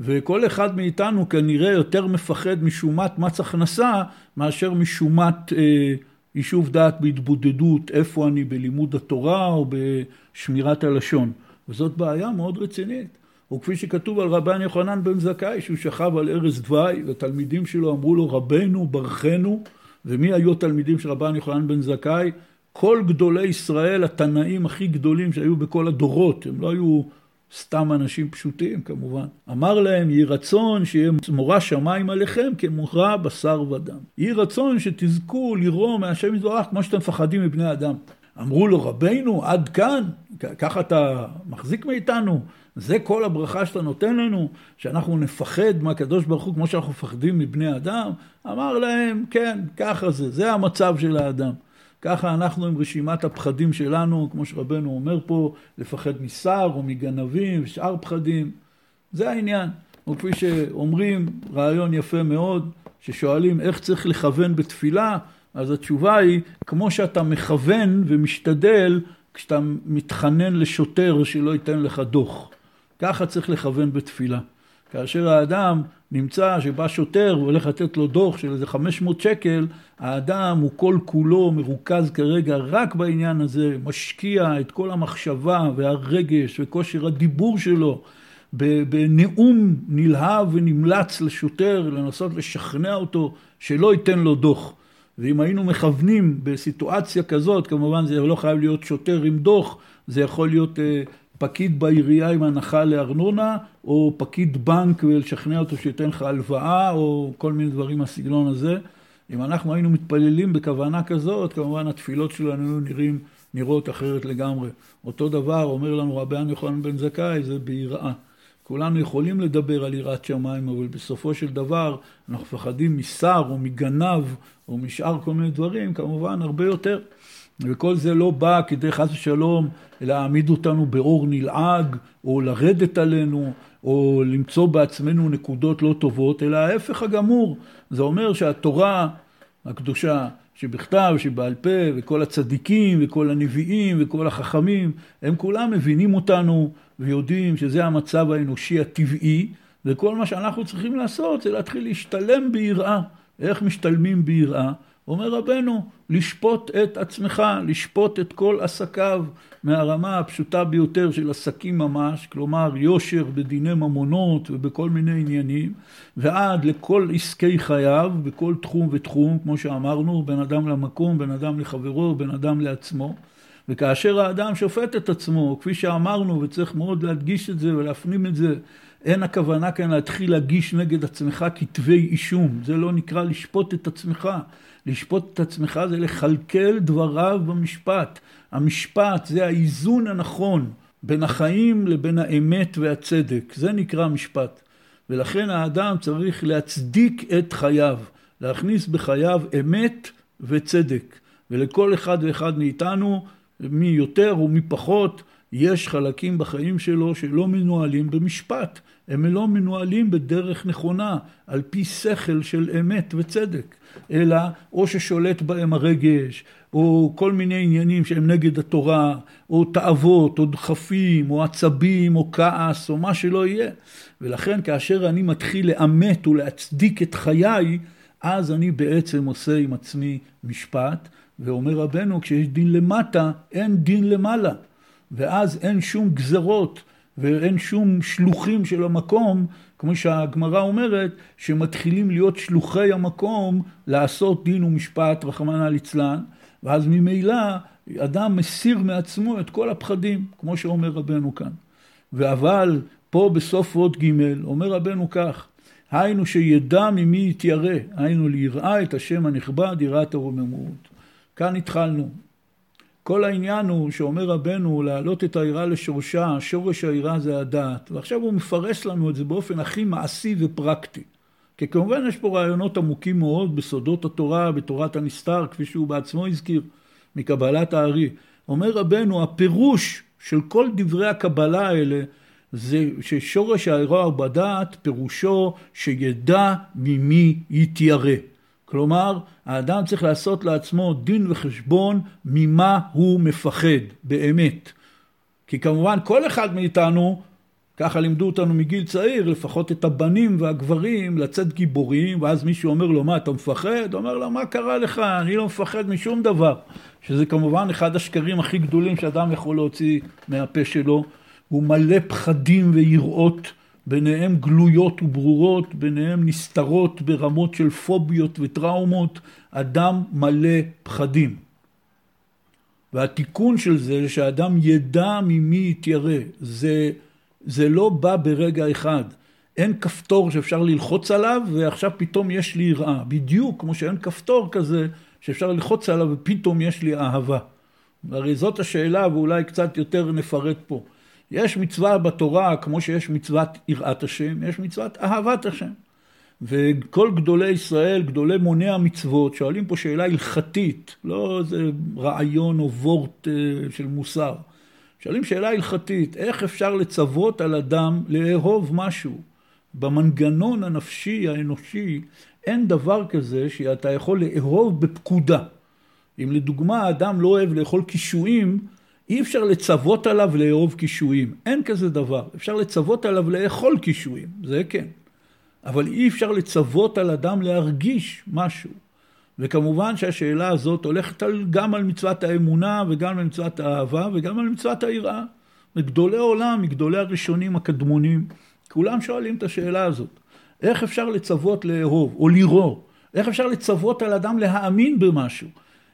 וכל אחד מאיתנו כנראה יותר מפחד משומת מס הכנסה מאשר משומת אה, יישוב דעת בהתבודדות, איפה אני בלימוד התורה או בשמירת הלשון. וזאת בעיה מאוד רצינית. וכפי שכתוב על רבן יוחנן בן זכאי, שהוא שכב על ערש דווי, ותלמידים שלו אמרו לו, רבנו, ברכנו, ומי היו התלמידים של רבן יוחנן בן זכאי? כל גדולי ישראל, התנאים הכי גדולים שהיו בכל הדורות, הם לא היו סתם אנשים פשוטים כמובן. אמר להם, יהי רצון שיהיה מורא שמיים עליכם כמורא בשר ודם. יהי רצון שתזכו לראות מהשם יזברך כמו שאתם מפחדים מבני אדם. אמרו לו, רבינו, עד כאן, ככה אתה מחזיק מאיתנו, זה כל הברכה שאתה נותן לנו, שאנחנו נפחד מהקדוש ברוך הוא כמו שאנחנו מפחדים מבני אדם? אמר להם, כן, ככה זה, זה המצב של האדם. ככה אנחנו עם רשימת הפחדים שלנו, כמו שרבנו אומר פה, לפחד משר או מגנבים ושאר פחדים. זה העניין. וכפי שאומרים, רעיון יפה מאוד, ששואלים איך צריך לכוון בתפילה, אז התשובה היא, כמו שאתה מכוון ומשתדל כשאתה מתחנן לשוטר שלא ייתן לך דוח. ככה צריך לכוון בתפילה. כאשר האדם נמצא שבא שוטר והולך לתת לו דוח של איזה 500 שקל, האדם הוא כל כולו מרוכז כרגע רק בעניין הזה, משקיע את כל המחשבה והרגש וכושר הדיבור שלו בנאום נלהב ונמלץ לשוטר, לנסות לשכנע אותו שלא ייתן לו דוח. ואם היינו מכוונים בסיטואציה כזאת, כמובן זה לא חייב להיות שוטר עם דוח, זה יכול להיות אה, פקיד בעירייה עם הנחה לארנונה, או פקיד בנק ולשכנע אותו שייתן לך הלוואה, או כל מיני דברים מהסגנון הזה. אם אנחנו היינו מתפללים בכוונה כזאת, כמובן התפילות שלנו היו נראים, נראות אחרת לגמרי. אותו דבר אומר לנו רבן יוחנן בן זכאי, זה ביראה. כולנו יכולים לדבר על יראת שמיים, אבל בסופו של דבר אנחנו מפחדים משר או מגנב או משאר כל מיני דברים, כמובן הרבה יותר. וכל זה לא בא כדי חס ושלום להעמיד אותנו באור נלעג, או לרדת עלינו, או למצוא בעצמנו נקודות לא טובות, אלא ההפך הגמור. זה אומר שהתורה הקדושה, שבכתב, שבעל פה, וכל הצדיקים, וכל הנביאים, וכל החכמים, הם כולם מבינים אותנו ויודעים שזה המצב האנושי הטבעי, וכל מה שאנחנו צריכים לעשות זה להתחיל להשתלם ביראה. איך משתלמים ביראה? אומר רבנו, לשפוט את עצמך, לשפוט את כל עסקיו מהרמה הפשוטה ביותר של עסקים ממש, כלומר יושר בדיני ממונות ובכל מיני עניינים, ועד לכל עסקי חייו בכל תחום ותחום, כמו שאמרנו, בין אדם למקום, בין אדם לחברו, בין אדם לעצמו. וכאשר האדם שופט את עצמו, כפי שאמרנו, וצריך מאוד להדגיש את זה ולהפנים את זה, אין הכוונה כאן להתחיל להגיש נגד עצמך כתבי אישום, זה לא נקרא לשפוט את עצמך. לשפוט את עצמך זה לכלכל דבריו במשפט. המשפט זה האיזון הנכון בין החיים לבין האמת והצדק, זה נקרא משפט. ולכן האדם צריך להצדיק את חייו, להכניס בחייו אמת וצדק. ולכל אחד ואחד מאיתנו, מי יותר ומי פחות, יש חלקים בחיים שלו שלא מנוהלים במשפט, הם לא מנוהלים בדרך נכונה, על פי שכל של אמת וצדק, אלא או ששולט בהם הרגש, או כל מיני עניינים שהם נגד התורה, או תאוות, או דחפים, או עצבים, או כעס, או מה שלא יהיה. ולכן כאשר אני מתחיל לאמת ולהצדיק את חיי, אז אני בעצם עושה עם עצמי משפט, ואומר רבנו, כשיש דין למטה, אין דין למעלה. ואז אין שום גזרות ואין שום שלוחים של המקום, כמו שהגמרא אומרת, שמתחילים להיות שלוחי המקום לעשות דין ומשפט, רחמנא ליצלן, ואז ממילא אדם מסיר מעצמו את כל הפחדים, כמו שאומר רבנו כאן. ואבל פה בסוף עוד ג' אומר רבנו כך, היינו שידע ממי יתיירא, היינו ליראה את השם הנכבד, יראת הרוממות. כאן התחלנו. כל העניין הוא שאומר רבנו להעלות את היראה לשורשה, שורש היראה זה הדעת, ועכשיו הוא מפרש לנו את זה באופן הכי מעשי ופרקטי. כי כמובן יש פה רעיונות עמוקים מאוד בסודות התורה, בתורת הנסתר, כפי שהוא בעצמו הזכיר, מקבלת הארי. אומר רבנו, הפירוש של כל דברי הקבלה האלה, זה ששורש היראה בדעת, פירושו שידע ממי יתיירא. כלומר, האדם צריך לעשות לעצמו דין וחשבון ממה הוא מפחד, באמת. כי כמובן כל אחד מאיתנו, ככה לימדו אותנו מגיל צעיר, לפחות את הבנים והגברים, לצאת גיבורים, ואז מישהו אומר לו, מה, אתה מפחד? אומר לו, מה קרה לך? אני לא מפחד משום דבר. שזה כמובן אחד השקרים הכי גדולים שאדם יכול להוציא מהפה שלו. הוא מלא פחדים ויראות. ביניהם גלויות וברורות, ביניהם נסתרות ברמות של פוביות וטראומות, אדם מלא פחדים. והתיקון של זה, שאדם ידע ממי יתיירא, זה, זה לא בא ברגע אחד. אין כפתור שאפשר ללחוץ עליו ועכשיו פתאום יש לי יראה. בדיוק כמו שאין כפתור כזה שאפשר ללחוץ עליו ופתאום יש לי אהבה. הרי זאת השאלה ואולי קצת יותר נפרט פה. יש מצווה בתורה, כמו שיש מצוות יראת השם, יש מצוות אהבת השם. וכל גדולי ישראל, גדולי מוני המצוות, שואלים פה שאלה הלכתית, לא איזה רעיון או וורט אה, של מוסר. שואלים שאלה הלכתית, איך אפשר לצוות על אדם לאהוב משהו? במנגנון הנפשי האנושי אין דבר כזה שאתה יכול לאהוב בפקודה. אם לדוגמה אדם לא אוהב לאכול קישואים, אי אפשר לצוות עליו לאהוב קישואים, אין כזה דבר. אפשר לצוות עליו לאכול קישואים, זה כן. אבל אי אפשר לצוות על אדם להרגיש משהו. וכמובן שהשאלה הזאת הולכת על, גם על מצוות האמונה וגם על מצוות האהבה וגם על מצוות היראה. וגדולי עולם, מגדולי הראשונים הקדמונים, כולם שואלים את השאלה הזאת. איך אפשר לצוות לאהוב או לראות? איך אפשר לצוות על אדם להאמין במשהו?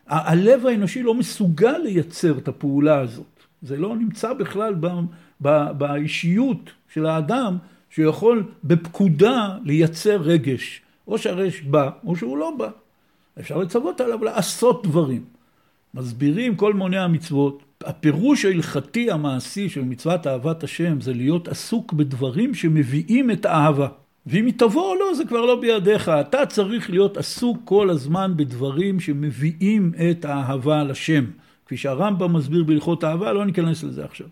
הלב האנושי לא מסוגל לייצר את הפעולה הזאת. זה לא נמצא בכלל ב, ב, באישיות של האדם שיכול בפקודה לייצר רגש. או שהרגש בא, או שהוא לא בא. אפשר לצוות עליו לעשות דברים. מסבירים כל מוני המצוות. הפירוש ההלכתי המעשי של מצוות אהבת השם זה להיות עסוק בדברים שמביאים את האהבה. ואם היא תבוא או לא, זה כבר לא בידיך. אתה צריך להיות עסוק כל הזמן בדברים שמביאים את האהבה לשם. כפי שהרמב"ם מסביר בהלכות אהבה, לא ניכנס לזה עכשיו.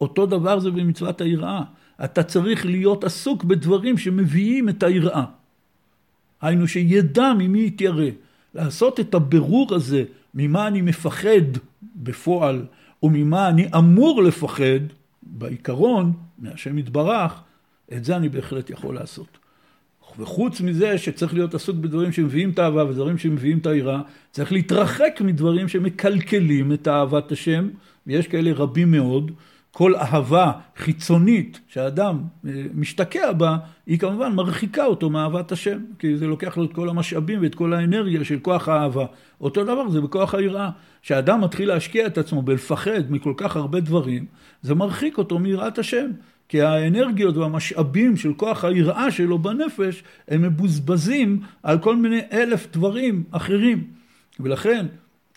אותו דבר זה במצוות היראה. אתה צריך להיות עסוק בדברים שמביאים את היראה. היינו שידע ממי יתיירא. לעשות את הבירור הזה, ממה אני מפחד בפועל, או ממה אני אמור לפחד, בעיקרון, מהשם יתברך, את זה אני בהחלט יכול לעשות. וחוץ מזה שצריך להיות עסוק בדברים שמביאים את האהבה ודברים שמביאים את היראה, צריך להתרחק מדברים שמקלקלים את אהבת השם, ויש כאלה רבים מאוד. כל אהבה חיצונית שהאדם אה, משתקע בה, היא כמובן מרחיקה אותו מאהבת השם, כי זה לוקח לו את כל המשאבים ואת כל האנרגיה של כוח האהבה. אותו דבר זה בכוח היראה. כשאדם מתחיל להשקיע את עצמו בלפחד מכל כך הרבה דברים, זה מרחיק אותו מיראת השם. כי האנרגיות והמשאבים של כוח היראה שלו בנפש, הם מבוזבזים על כל מיני אלף דברים אחרים. ולכן,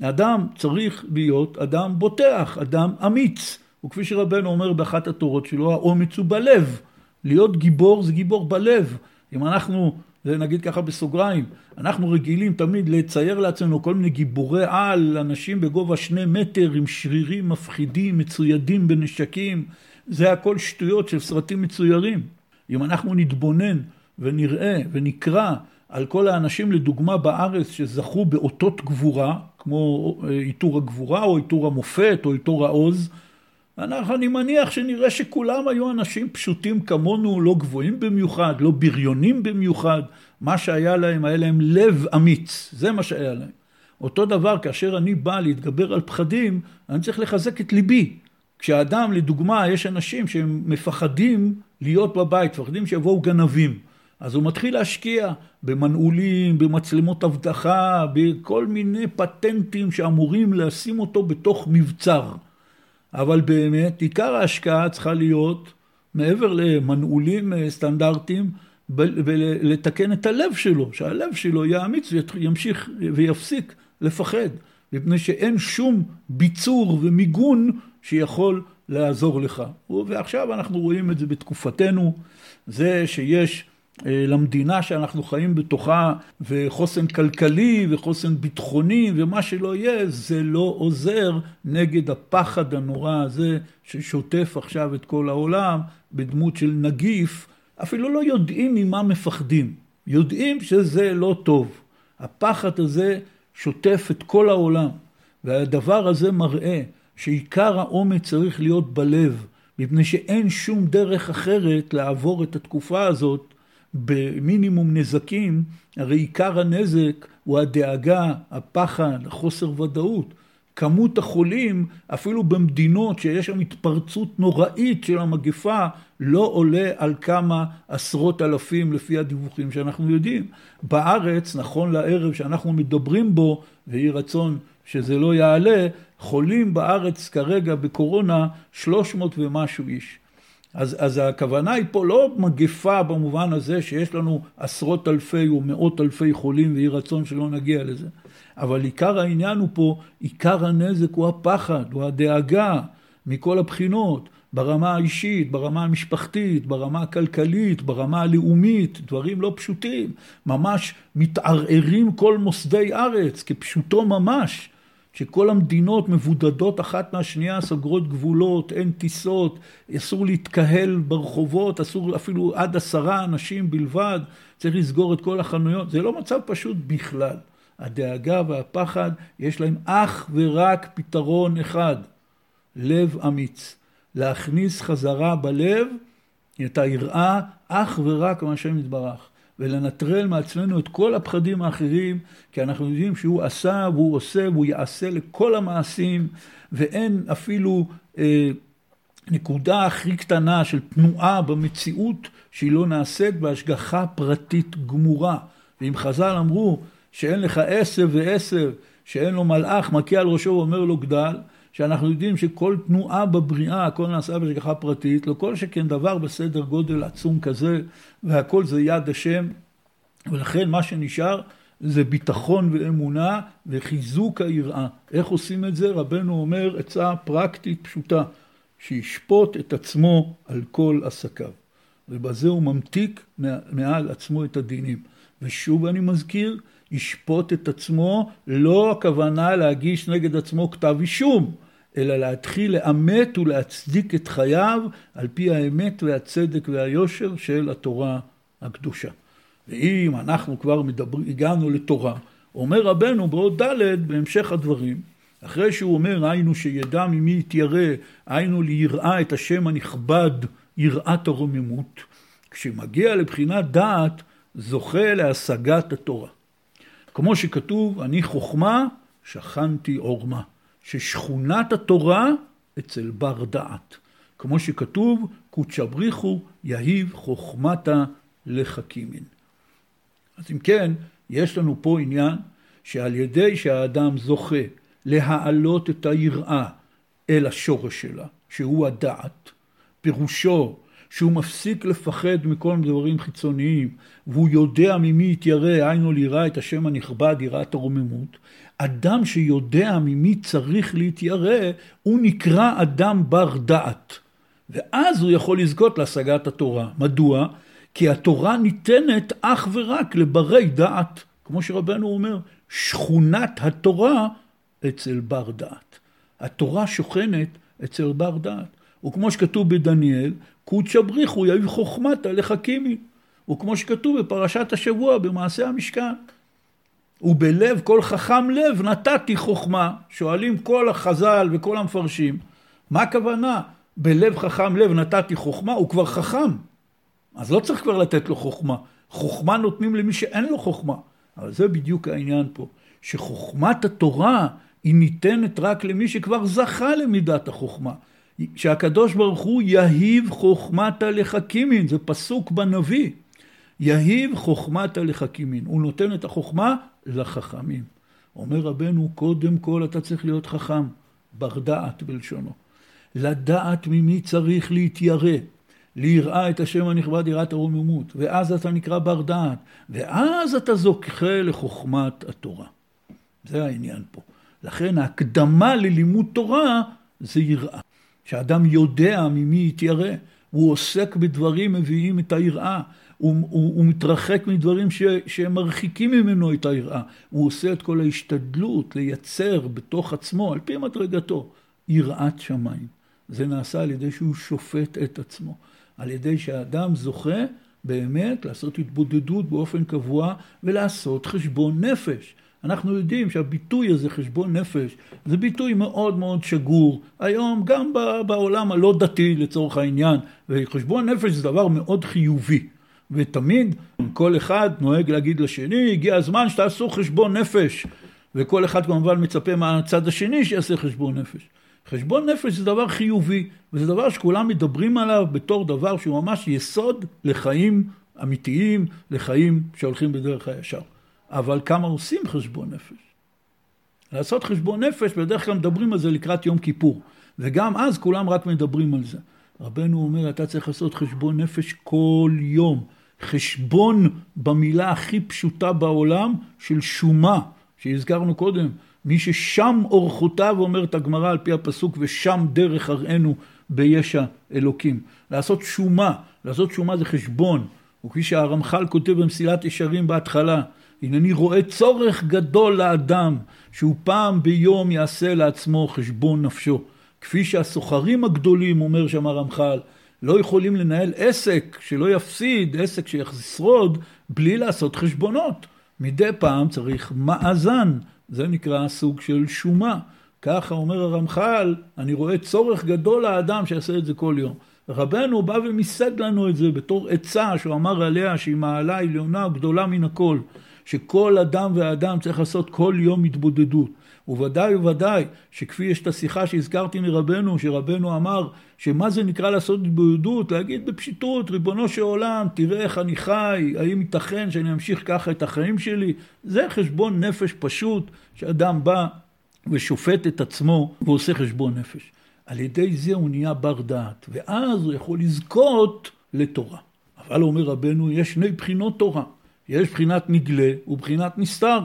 אדם צריך להיות אדם בוטח, אדם אמיץ. וכפי שרבנו אומר באחת התורות שלו, האומץ הוא בלב. להיות גיבור זה גיבור בלב. אם אנחנו, זה נגיד ככה בסוגריים, אנחנו רגילים תמיד לצייר לעצמנו כל מיני גיבורי על, אנשים בגובה שני מטר עם שרירים מפחידים, מצוידים בנשקים, זה הכל שטויות של סרטים מצוירים. אם אנחנו נתבונן ונראה ונקרא על כל האנשים לדוגמה בארץ שזכו באותות גבורה, כמו אה, עיטור הגבורה או עיטור המופת או עיטור העוז, אנחנו, אני מניח שנראה שכולם היו אנשים פשוטים כמונו, לא גבוהים במיוחד, לא בריונים במיוחד. מה שהיה להם, היה להם לב אמיץ, זה מה שהיה להם. אותו דבר, כאשר אני בא להתגבר על פחדים, אני צריך לחזק את ליבי. כשאדם, לדוגמה, יש אנשים שהם מפחדים להיות בבית, מפחדים שיבואו גנבים. אז הוא מתחיל להשקיע במנעולים, במצלמות אבטחה, בכל מיני פטנטים שאמורים לשים אותו בתוך מבצר. אבל באמת עיקר ההשקעה צריכה להיות מעבר למנעולים אה, סטנדרטיים ולתקן את הלב שלו, שהלב שלו יהיה אמיץ וימשיך ויפסיק לפחד, מפני שאין שום ביצור ומיגון שיכול לעזור לך. ועכשיו אנחנו רואים את זה בתקופתנו, זה שיש אה, למדינה שאנחנו חיים בתוכה, וחוסן כלכלי וחוסן ביטחוני ומה שלא יהיה, זה לא עוזר נגד הפחד הנורא הזה ששוטף עכשיו את כל העולם בדמות של נגיף. אפילו לא יודעים ממה מפחדים, יודעים שזה לא טוב. הפחד הזה שוטף את כל העולם, והדבר הזה מראה שעיקר האומץ צריך להיות בלב, מפני שאין שום דרך אחרת לעבור את התקופה הזאת במינימום נזקים, הרי עיקר הנזק הוא הדאגה, הפחד, החוסר ודאות. כמות החולים, אפילו במדינות שיש שם התפרצות נוראית של המגפה, לא עולה על כמה עשרות אלפים לפי הדיווחים שאנחנו יודעים. בארץ, נכון לערב שאנחנו מדברים בו, ויהי רצון שזה לא יעלה, חולים בארץ כרגע בקורונה 300 ומשהו איש. אז, אז הכוונה היא פה לא מגפה במובן הזה שיש לנו עשרות אלפי או מאות אלפי חולים ויהי רצון שלא נגיע לזה. אבל עיקר העניין הוא פה, עיקר הנזק הוא הפחד, הוא הדאגה מכל הבחינות, ברמה האישית, ברמה המשפחתית, ברמה הכלכלית, ברמה הלאומית, דברים לא פשוטים. ממש מתערערים כל מוסדי ארץ, כפשוטו ממש. שכל המדינות מבודדות אחת מהשנייה, סוגרות גבולות, אין טיסות, אסור להתקהל ברחובות, אסור אפילו עד עשרה אנשים בלבד, צריך לסגור את כל החנויות, זה לא מצב פשוט בכלל. הדאגה והפחד, יש להם אך ורק פתרון אחד, לב אמיץ. להכניס חזרה בלב את היראה אך ורק מהשם יתברך. ולנטרל מעצמנו את כל הפחדים האחרים, כי אנחנו יודעים שהוא עשה והוא עושה והוא יעשה לכל המעשים, ואין אפילו אה, נקודה הכי קטנה של תנועה במציאות שהיא לא נעשית בהשגחה פרטית גמורה. ואם חז"ל אמרו שאין לך עשב ועשב, שאין לו מלאך מכה על ראשו ואומר לו גדל, שאנחנו יודעים שכל תנועה בבריאה, הכל נעשה בהשגחה פרטית, לא כל שכן דבר בסדר גודל עצום כזה, והכל זה יד השם, ולכן מה שנשאר זה ביטחון ואמונה וחיזוק היראה. איך עושים את זה? רבנו אומר עצה פרקטית פשוטה, שישפוט את עצמו על כל עסקיו. ובזה הוא ממתיק מעל עצמו את הדינים. ושוב אני מזכיר, ישפוט את עצמו, לא הכוונה להגיש נגד עצמו כתב אישום, אלא להתחיל לאמת ולהצדיק את חייו על פי האמת והצדק והיושר של התורה הקדושה. ואם אנחנו כבר מדבר, הגענו לתורה, אומר רבנו בעוד ד' בהמשך הדברים, אחרי שהוא אומר היינו שידע ממי יתיירא, היינו ליראה את השם הנכבד, יראת הרוממות, כשמגיע לבחינת דעת, זוכה להשגת התורה. כמו שכתוב, אני חוכמה, שכנתי עורמה. ששכונת התורה אצל בר דעת. כמו שכתוב, קודשא בריחו יהיב חוכמתה לחכימין. אז אם כן, יש לנו פה עניין שעל ידי שהאדם זוכה להעלות את היראה אל השורש שלה, שהוא הדעת, פירושו שהוא מפסיק לפחד מכל דברים חיצוניים, והוא יודע ממי יתיירא, היינו ליראה את השם הנכבד, יראת הרוממות, אדם שיודע ממי צריך להתיירא, הוא נקרא אדם בר דעת. ואז הוא יכול לזכות להשגת התורה. מדוע? כי התורה ניתנת אך ורק לברי דעת. כמו שרבנו אומר, שכונת התורה אצל בר דעת. התורה שוכנת אצל בר דעת. וכמו שכתוב בדניאל, קודשא בריחו יאיב חוכמתא לחכימי. וכמו שכתוב בפרשת השבוע במעשה המשכן. ובלב כל חכם לב נתתי חוכמה. שואלים כל החז"ל וכל המפרשים, מה הכוונה? בלב חכם לב נתתי חוכמה, הוא כבר חכם. אז לא צריך כבר לתת לו חוכמה. חוכמה נותנים למי שאין לו חוכמה. אבל זה בדיוק העניין פה, שחוכמת התורה היא ניתנת רק למי שכבר זכה למידת החוכמה. שהקדוש ברוך הוא יהיב חוכמתה לחכימין, זה פסוק בנביא. יהיב חוכמתה לחכימין, הוא נותן את החוכמה לחכמים. אומר רבנו, קודם כל אתה צריך להיות חכם, בר דעת בלשונו. לדעת ממי צריך להתיירא, ליראה את השם הנכבד יראת הרוממות, ואז אתה נקרא בר דעת, ואז אתה זוכה לחוכמת התורה. זה העניין פה. לכן ההקדמה ללימוד תורה זה יראה. שאדם יודע ממי יתיירא, הוא עוסק בדברים מביאים את היראה, הוא, הוא, הוא מתרחק מדברים ש, שמרחיקים ממנו את היראה, הוא עושה את כל ההשתדלות לייצר בתוך עצמו, על פי מדרגתו, יראת שמיים. זה נעשה על ידי שהוא שופט את עצמו, על ידי שהאדם זוכה באמת לעשות התבודדות באופן קבוע ולעשות חשבון נפש. אנחנו יודעים שהביטוי הזה, חשבון נפש, זה ביטוי מאוד מאוד שגור. היום גם בעולם הלא דתי לצורך העניין, וחשבון נפש זה דבר מאוד חיובי. ותמיד כל אחד נוהג להגיד לשני, הגיע הזמן שתעשו חשבון נפש. וכל אחד כמובן מצפה מהצד השני שיעשה חשבון נפש. חשבון נפש זה דבר חיובי, וזה דבר שכולם מדברים עליו בתור דבר שהוא ממש יסוד לחיים אמיתיים, לחיים שהולכים בדרך הישר. אבל כמה עושים חשבון נפש? לעשות חשבון נפש, בדרך כלל מדברים על זה לקראת יום כיפור, וגם אז כולם רק מדברים על זה. רבנו אומר, אתה צריך לעשות חשבון נפש כל יום. חשבון במילה הכי פשוטה בעולם של שומה, שהזכרנו קודם. מי ששם אורחותיו, אומרת הגמרא על פי הפסוק, ושם דרך אראנו בישע אלוקים. לעשות שומה, לעשות שומה זה חשבון. וכפי שהרמח"ל כותב במסילת ישרים בהתחלה, הנני רואה צורך גדול לאדם שהוא פעם ביום יעשה לעצמו חשבון נפשו. כפי שהסוחרים הגדולים, אומר שם הרמח"ל, לא יכולים לנהל עסק שלא יפסיד, עסק שישרוד, בלי לעשות חשבונות. מדי פעם צריך מאזן, זה נקרא סוג של שומה. ככה אומר הרמח"ל, אני רואה צורך גדול לאדם שיעשה את זה כל יום. רבנו בא ומיסד לנו את זה בתור עצה שהוא אמר עליה שהיא מעלה עליונה גדולה מן הכל. שכל אדם ואדם צריך לעשות כל יום התבודדות. וודאי וודאי שכפי יש את השיחה שהזכרתי מרבנו, שרבנו אמר שמה זה נקרא לעשות התבודדות? להגיד בפשיטות, ריבונו של עולם, תראה איך אני חי, האם ייתכן שאני אמשיך ככה את החיים שלי? זה חשבון נפש פשוט, שאדם בא ושופט את עצמו ועושה חשבון נפש. על ידי זה הוא נהיה בר דעת, ואז הוא יכול לזכות לתורה. אבל אומר רבנו, יש שני בחינות תורה. יש בחינת נגלה ובחינת נסתר,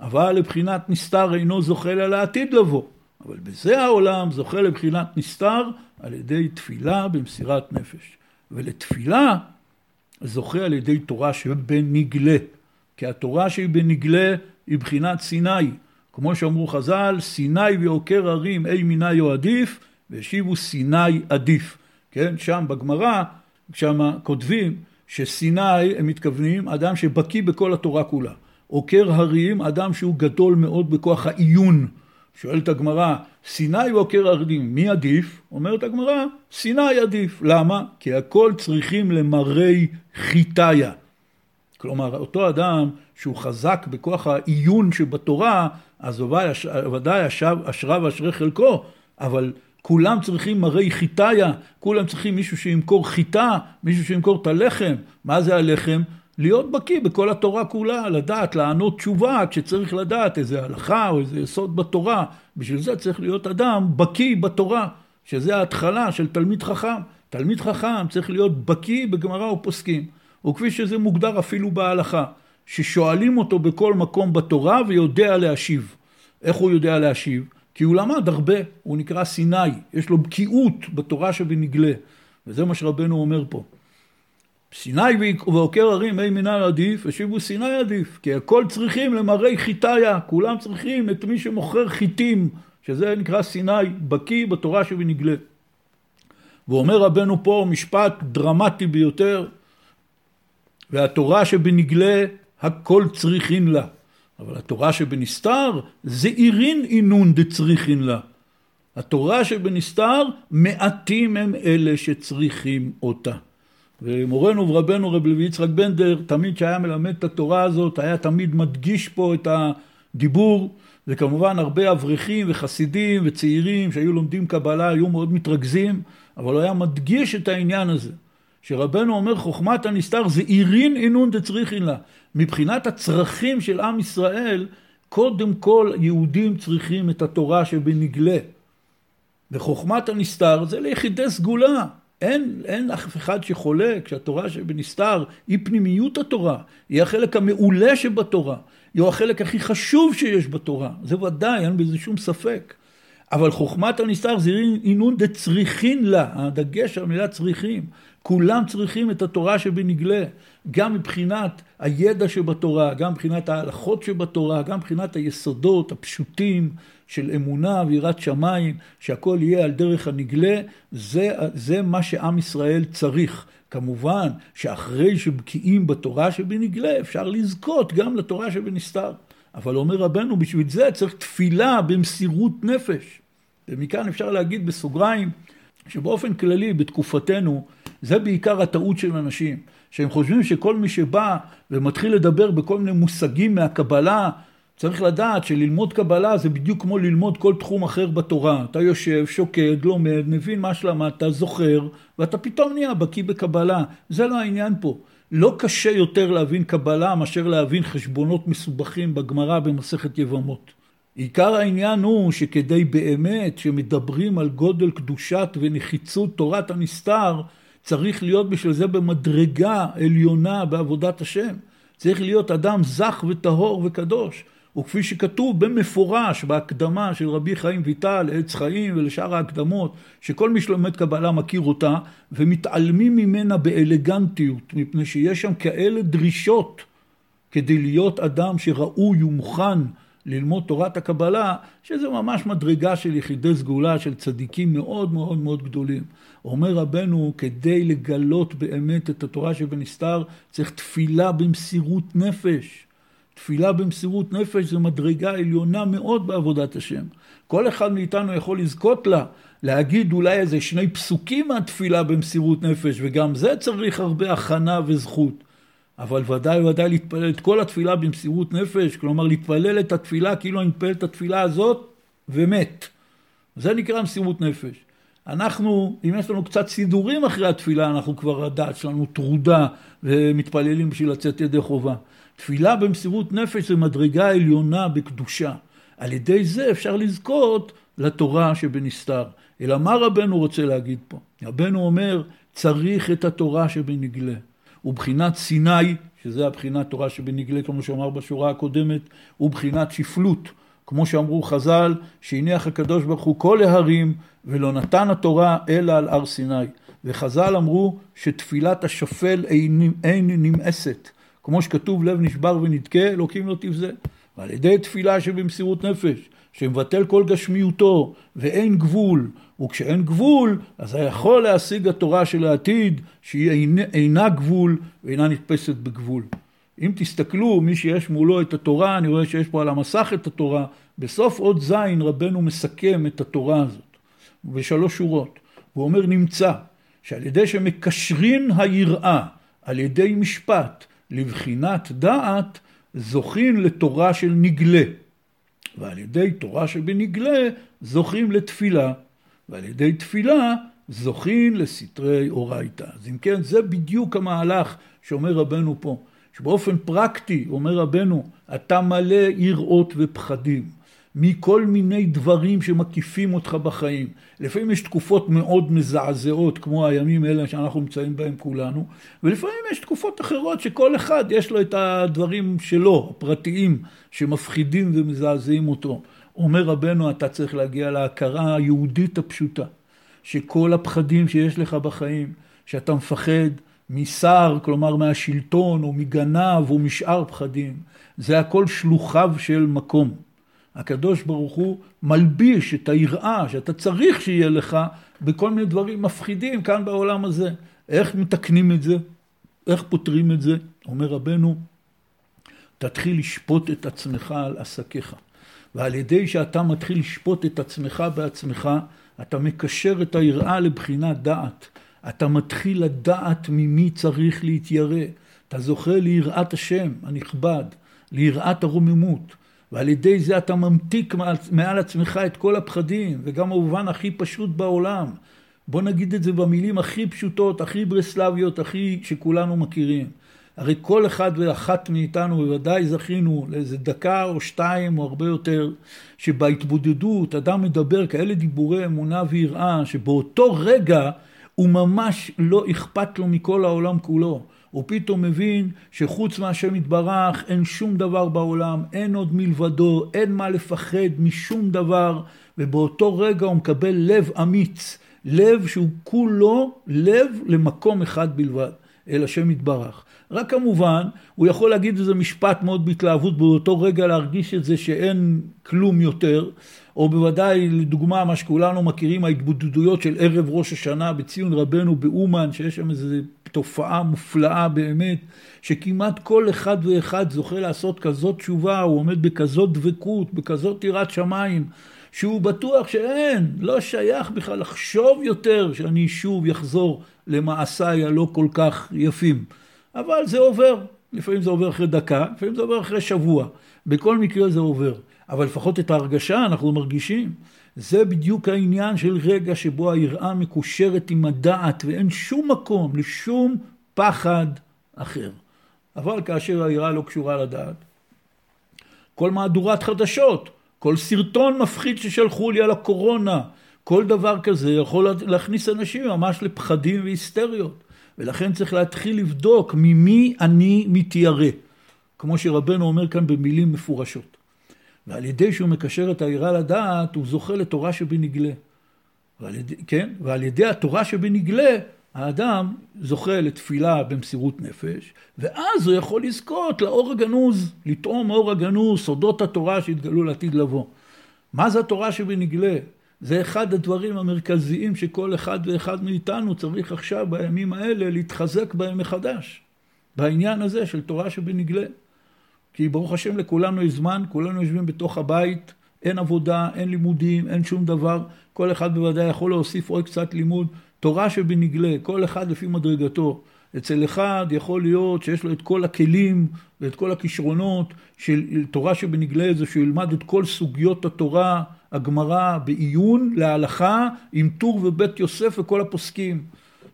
אבל לבחינת נסתר אינו זוכה לה לעתיד לבוא. אבל בזה העולם זוכה לבחינת נסתר על ידי תפילה במסירת נפש. ולתפילה זוכה על ידי תורה שבנגלה. כי התורה שהיא בנגלה היא בחינת סיני. כמו שאמרו חז"ל, סיני ועוקר הרים אי מיני הוא עדיף, והשיבו סיני עדיף. כן, שם בגמרא, שם כותבים שסיני, הם מתכוונים, אדם שבקיא בכל התורה כולה. עוקר הרים, אדם שהוא גדול מאוד בכוח העיון. שואלת הגמרא, סיני ועוקר הרים, מי עדיף? אומרת הגמרא, סיני עדיף. למה? כי הכל צריכים למראי חיטיה. כלומר, אותו אדם שהוא חזק בכוח העיון שבתורה, אז ודאי אשרה ואשרי חלקו, אבל כולם צריכים מראי חיטיה, כולם צריכים מישהו שימכור חיטה, מישהו שימכור את הלחם. מה זה הלחם? להיות בקיא בכל התורה כולה, לדעת, לענות תשובה כשצריך לדעת איזה הלכה או איזה יסוד בתורה. בשביל זה צריך להיות אדם בקיא בתורה, שזה ההתחלה של תלמיד חכם. תלמיד חכם צריך להיות בקיא בגמרא ופוסקים, וכפי שזה מוגדר אפילו בהלכה, ששואלים אותו בכל מקום בתורה ויודע להשיב. איך הוא יודע להשיב? כי הוא למד הרבה, הוא נקרא סיני, יש לו בקיאות בתורה שבנגלה, וזה מה שרבנו אומר פה. סיני ועוקר הרים אי מנהל עדיף, השיבו סיני עדיף, כי הכל צריכים למראי חיטיה, כולם צריכים את מי שמוכר חיטים, שזה נקרא סיני, בקיא בתורה שבנגלה. ואומר רבנו פה משפט דרמטי ביותר, והתורה שבנגלה הכל צריכין לה. אבל התורה שבנסתר זעירין אינון דצריכין לה. התורה שבנסתר מעטים הם אלה שצריכים אותה. ומורנו ורבנו רב לוי יצחק בנדר תמיד שהיה מלמד את התורה הזאת היה תמיד מדגיש פה את הדיבור וכמובן הרבה אברכים וחסידים וצעירים שהיו לומדים קבלה היו מאוד מתרכזים אבל הוא היה מדגיש את העניין הזה שרבנו אומר חוכמת הנסתר זה עירין אינון דצריכין לה מבחינת הצרכים של עם ישראל קודם כל יהודים צריכים את התורה שבנגלה וחוכמת הנסתר זה ליחידי סגולה אין, אין אף אחד שחולק שהתורה שבנסתר היא פנימיות התורה, היא החלק המעולה שבתורה, היא החלק הכי חשוב שיש בתורה, זה ודאי, אין בזה שום ספק. אבל חוכמת הנסתר זה עינון דצריכין לה, הדגש על המילה צריכים. כולם צריכים את התורה שבנגלה, גם מבחינת הידע שבתורה, גם מבחינת ההלכות שבתורה, גם מבחינת היסודות הפשוטים של אמונה ויראת שמיים, שהכל יהיה על דרך הנגלה, זה, זה מה שעם ישראל צריך. כמובן שאחרי שבקיאים בתורה שבנגלה, אפשר לזכות גם לתורה שבנסתר. אבל אומר רבנו, בשביל זה צריך תפילה במסירות נפש. ומכאן אפשר להגיד בסוגריים, שבאופן כללי בתקופתנו, זה בעיקר הטעות של אנשים, שהם חושבים שכל מי שבא ומתחיל לדבר בכל מיני מושגים מהקבלה, צריך לדעת שללמוד קבלה זה בדיוק כמו ללמוד כל תחום אחר בתורה. אתה יושב, שוקד, לומד, מבין מה שלמדת, זוכר, ואתה פתאום נהיה בקיא בקבלה. זה לא העניין פה. לא קשה יותר להבין קבלה מאשר להבין חשבונות מסובכים בגמרא במסכת יבמות. עיקר העניין הוא שכדי באמת שמדברים על גודל קדושת ונחיצות תורת הנסתר, צריך להיות בשביל זה במדרגה עליונה בעבודת השם. צריך להיות אדם זך וטהור וקדוש. וכפי שכתוב במפורש בהקדמה של רבי חיים ויטל, עץ חיים ולשאר ההקדמות, שכל מי שלומד קבלה מכיר אותה, ומתעלמים ממנה באלגנטיות, מפני שיש שם כאלה דרישות כדי להיות אדם שראוי ומוכן ללמוד תורת הקבלה, שזה ממש מדרגה של יחידי סגולה, של צדיקים מאוד מאוד מאוד גדולים. אומר רבנו, כדי לגלות באמת את התורה שבנסתר, צריך תפילה במסירות נפש. תפילה במסירות נפש זה מדרגה עליונה מאוד בעבודת השם. כל אחד מאיתנו יכול לזכות לה, להגיד אולי איזה שני פסוקים מהתפילה במסירות נפש, וגם זה צריך הרבה הכנה וזכות. אבל ודאי ודאי להתפלל את כל התפילה במסירות נפש, כלומר להתפלל את התפילה כאילו אני מתפלל את התפילה הזאת ומת. זה נקרא מסירות נפש. אנחנו, אם יש לנו קצת סידורים אחרי התפילה, אנחנו כבר הדעת שלנו טרודה ומתפללים בשביל לצאת ידי חובה. תפילה במסירות נפש זה מדרגה עליונה בקדושה. על ידי זה אפשר לזכות לתורה שבנסתר. אלא מה רבנו רוצה להגיד פה? רבנו אומר, צריך את התורה שבנגלה. ובחינת סיני, שזה הבחינת תורה שבנגלה, כמו שאמר בשורה הקודמת, ובחינת שפלות, כמו שאמרו חז"ל, שהניח הקדוש ברוך הוא כל ההרים, ולא נתן התורה אלא על הר סיני. וחז"ל אמרו שתפילת השפל אין, אין נמאסת. כמו שכתוב לב נשבר ונדכה, אלוקים לא תבזה. ועל ידי תפילה שבמסירות נפש, שמבטל כל גשמיותו ואין גבול, וכשאין גבול, אז היכול להשיג התורה של העתיד, שהיא אינה, אינה גבול ואינה נתפסת בגבול. אם תסתכלו, מי שיש מולו את התורה, אני רואה שיש פה על המסך את התורה, בסוף עוד זין רבנו מסכם את התורה הזאת, בשלוש שורות. הוא אומר נמצא, שעל ידי שמקשרין היראה, על ידי משפט, לבחינת דעת זוכים לתורה של נגלה, ועל ידי תורה שבנגלה זוכים לתפילה, ועל ידי תפילה זוכים לסתרי אורייתא. אז אם כן, זה בדיוק המהלך שאומר רבנו פה, שבאופן פרקטי, אומר רבנו, אתה מלא יראות ופחדים. מכל מיני דברים שמקיפים אותך בחיים. לפעמים יש תקופות מאוד מזעזעות, כמו הימים האלה שאנחנו נמצאים בהם כולנו, ולפעמים יש תקופות אחרות שכל אחד יש לו את הדברים שלו, הפרטיים, שמפחידים ומזעזעים אותו. אומר רבנו, אתה צריך להגיע להכרה היהודית הפשוטה, שכל הפחדים שיש לך בחיים, שאתה מפחד משר, כלומר מהשלטון, או מגנב, או משאר פחדים, זה הכל שלוחיו של מקום. הקדוש ברוך הוא מלביש את היראה שאתה צריך שיהיה לך בכל מיני דברים מפחידים כאן בעולם הזה. איך מתקנים את זה? איך פותרים את זה? אומר רבנו, תתחיל לשפוט את עצמך על עסקיך. ועל ידי שאתה מתחיל לשפוט את עצמך בעצמך, אתה מקשר את היראה לבחינת דעת. אתה מתחיל לדעת ממי צריך להתיירא. אתה זוכה ליראת השם הנכבד, ליראת הרוממות. ועל ידי זה אתה ממתיק מעל עצמך את כל הפחדים, וגם במובן הכי פשוט בעולם. בוא נגיד את זה במילים הכי פשוטות, הכי ברסלביות, הכי שכולנו מכירים. הרי כל אחד ואחת מאיתנו, בוודאי זכינו לאיזה דקה או שתיים או הרבה יותר, שבהתבודדות אדם מדבר כאלה דיבורי אמונה ויראה, שבאותו רגע הוא ממש לא אכפת לו מכל העולם כולו. הוא פתאום מבין שחוץ מהשם יתברך אין שום דבר בעולם, אין עוד מלבדו, אין מה לפחד משום דבר, ובאותו רגע הוא מקבל לב אמיץ, לב שהוא כולו לב למקום אחד בלבד, אל השם יתברך. רק כמובן, הוא יכול להגיד איזה משפט מאוד בהתלהבות, באותו רגע להרגיש את זה שאין כלום יותר, או בוודאי, לדוגמה, מה שכולנו מכירים, ההתבודדויות של ערב ראש השנה בציון רבנו באומן, שיש שם איזה תופעה מופלאה באמת, שכמעט כל אחד ואחד זוכה לעשות כזאת תשובה, הוא עומד בכזאת דבקות, בכזאת יראת שמיים, שהוא בטוח שאין, לא שייך בכלל לחשוב יותר שאני שוב יחזור למעשיי הלא כל כך יפים. אבל זה עובר, לפעמים זה עובר אחרי דקה, לפעמים זה עובר אחרי שבוע, בכל מקרה זה עובר. אבל לפחות את ההרגשה אנחנו מרגישים. זה בדיוק העניין של רגע שבו היראה מקושרת עם הדעת ואין שום מקום לשום פחד אחר. אבל כאשר היראה לא קשורה לדעת, כל מהדורת חדשות, כל סרטון מפחיד ששלחו לי על הקורונה, כל דבר כזה יכול להכניס אנשים ממש לפחדים והיסטריות. ולכן צריך להתחיל לבדוק ממי אני מתיירא, כמו שרבנו אומר כאן במילים מפורשות. ועל ידי שהוא מקשר את היראה לדעת, הוא זוכה לתורה שבנגלה. ועל ידי, כן? ועל ידי התורה שבנגלה, האדם זוכה לתפילה במסירות נפש, ואז הוא יכול לזכות לאור הגנוז, לטעום אור הגנוז, סודות התורה שהתגלו לעתיד לבוא. מה זה התורה שבנגלה? זה אחד הדברים המרכזיים שכל אחד ואחד מאיתנו צריך עכשיו, בימים האלה, להתחזק בהם מחדש. בעניין הזה של תורה שבנגלה. כי ברוך השם לכולנו יש זמן, כולנו יושבים בתוך הבית, אין עבודה, אין לימודים, אין שום דבר. כל אחד בוודאי יכול להוסיף עוד קצת לימוד. תורה שבנגלה, כל אחד לפי מדרגתו. אצל אחד יכול להיות שיש לו את כל הכלים ואת כל הכישרונות של תורה שבנגלה זה שהוא ילמד את כל סוגיות התורה, הגמרא בעיון, להלכה, עם טור ובית יוסף וכל הפוסקים.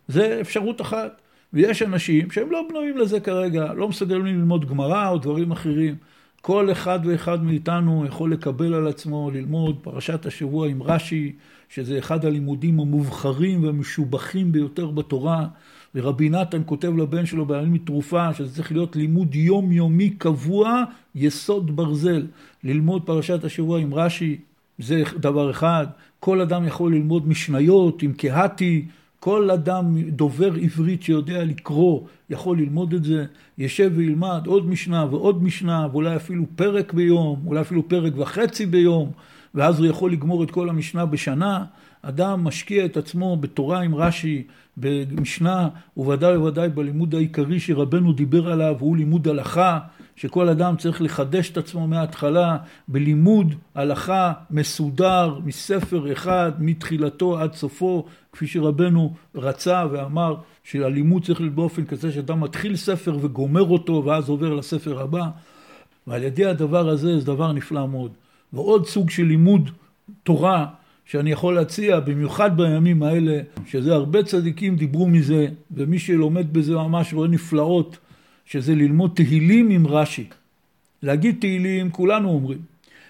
זה אפשרות אחת. ויש אנשים שהם לא בנויים לזה כרגע, לא מסוגלים ללמוד גמרא או דברים אחרים. כל אחד ואחד מאיתנו יכול לקבל על עצמו ללמוד פרשת השבוע עם רש"י, שזה אחד הלימודים המובחרים והמשובחים ביותר בתורה. ורבי נתן כותב לבן שלו בימים מתרופה, שזה צריך להיות לימוד יומיומי קבוע, יסוד ברזל. ללמוד פרשת השבוע עם רש"י, זה דבר אחד. כל אדם יכול ללמוד משניות עם קהתי, כל אדם דובר עברית שיודע לקרוא יכול ללמוד את זה, ישב וילמד עוד משנה ועוד משנה, ואולי אפילו פרק ביום, אולי אפילו פרק וחצי ביום, ואז הוא יכול לגמור את כל המשנה בשנה. אדם משקיע את עצמו בתורה עם רש"י, במשנה, וודאי וודאי בלימוד העיקרי שרבנו דיבר עליו, הוא לימוד הלכה, שכל אדם צריך לחדש את עצמו מההתחלה בלימוד הלכה מסודר מספר אחד מתחילתו עד סופו כפי שרבנו רצה ואמר שהלימוד צריך להיות באופן כזה שאדם מתחיל ספר וגומר אותו ואז עובר לספר הבא. ועל ידי הדבר הזה זה דבר נפלא מאוד. ועוד סוג של לימוד תורה שאני יכול להציע, במיוחד בימים האלה, שזה הרבה צדיקים דיברו מזה, ומי שלומד בזה ממש רואה נפלאות, שזה ללמוד תהילים עם רש"י. להגיד תהילים, כולנו אומרים.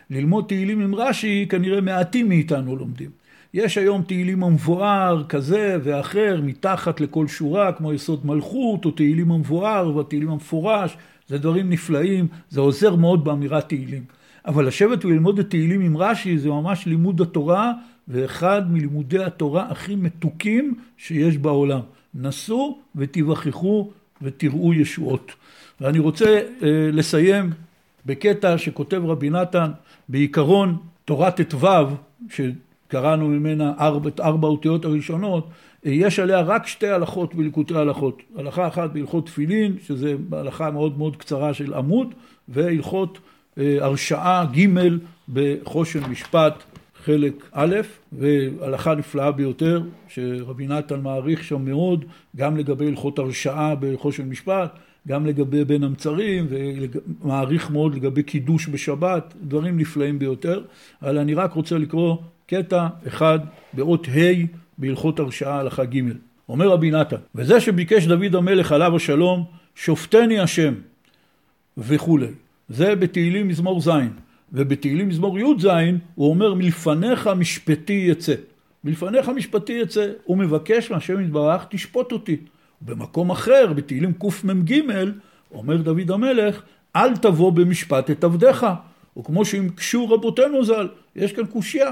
ללמוד תהילים עם רש"י, כנראה מעטים מאיתנו לומדים. יש היום תהילים המבואר כזה ואחר, מתחת לכל שורה, כמו יסוד מלכות, או תהילים המבואר, והתהילים המפורש, זה דברים נפלאים, זה עוזר מאוד באמירת תהילים. אבל לשבת וללמוד את תהילים עם רש"י זה ממש לימוד התורה, ואחד מלימודי התורה הכי מתוקים שיש בעולם. נסו ותיווכחו ותראו ישועות. ואני רוצה אה, לסיים בקטע שכותב רבי נתן בעיקרון תורת ט"ו, שקראנו ממנה ארבע, ארבע אותיות הראשונות, יש עליה רק שתי הלכות בליקוטי הלכות. הלכה אחת בהלכות תפילין, שזה הלכה מאוד מאוד קצרה של עמוד, והלכות אה, הרשעה ג' בחושן משפט חלק א', והלכה נפלאה ביותר, שרבי נתן מעריך שם מאוד, גם לגבי הלכות הרשעה בחושן משפט, גם לגבי בין המצרים, ומעריך מאוד לגבי קידוש בשבת, דברים נפלאים ביותר, אבל אני רק רוצה לקרוא קטע אחד באות ה' בהלכות הרשעה הלכה ג'. אומר רבי נתן, וזה שביקש דוד המלך עליו השלום, שופטני השם וכולי. זה בתהילים מזמור ז', ובתהילים מזמור י"ז הוא אומר מלפניך משפטי יצא. מלפניך משפטי יצא, הוא מבקש מהשם יתברך תשפוט אותי. במקום אחר, בתהילים קמ"ג, אומר דוד המלך, אל תבוא במשפט את עבדיך. וכמו שהקשו רבותינו ז"ל, יש כאן קושייה.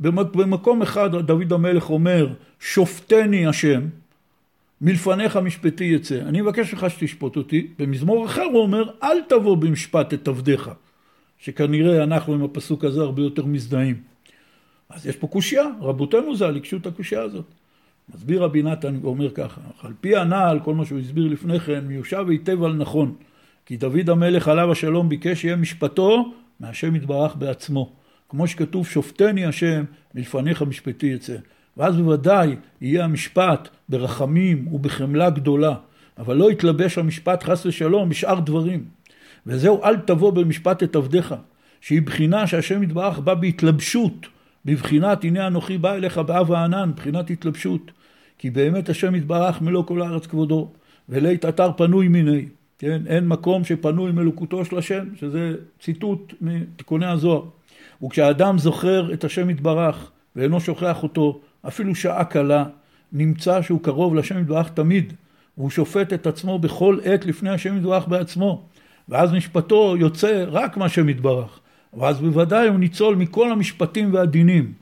במקום אחד דוד המלך אומר, שופטני השם, מלפניך משפטי יצא. אני מבקש ממך שתשפוט אותי. במזמור אחר הוא אומר, אל תבוא במשפט את עבדיך. שכנראה אנחנו עם הפסוק הזה הרבה יותר מזדהים. אז יש פה קושייה, רבותינו ז"ל הקשו את הקושייה הזאת. מסביר רבי נתן ואומר ככה, על פי הנעל, כל מה שהוא הסביר לפני כן, מיושב היטב על נכון. כי דוד המלך עליו השלום ביקש שיהיה משפטו מהשם יתברך בעצמו. כמו שכתוב, שופטני השם, מלפניך משפטי יצא. ואז בוודאי יהיה המשפט ברחמים ובחמלה גדולה, אבל לא יתלבש המשפט חס ושלום בשאר דברים. וזהו אל תבוא במשפט את עבדיך, שהיא בחינה שהשם יתברך בא בהתלבשות, בבחינת הנה אנוכי בא אליך באב הענן, בחינת התלבשות. כי באמת השם יתברך מלוא כל הארץ כבודו, ולית אתר פנוי מיני, כן? אין מקום שפנוי מלוקותו של השם, שזה ציטוט מתיקוני הזוהר. וכשאדם זוכר את השם יתברך ואינו שוכח אותו, אפילו שעה קלה, נמצא שהוא קרוב לשם יתברך תמיד, והוא שופט את עצמו בכל עת לפני השם יתברך בעצמו. ואז משפטו יוצא רק מהשם יתברך. ואז בוודאי הוא ניצול מכל המשפטים והדינים.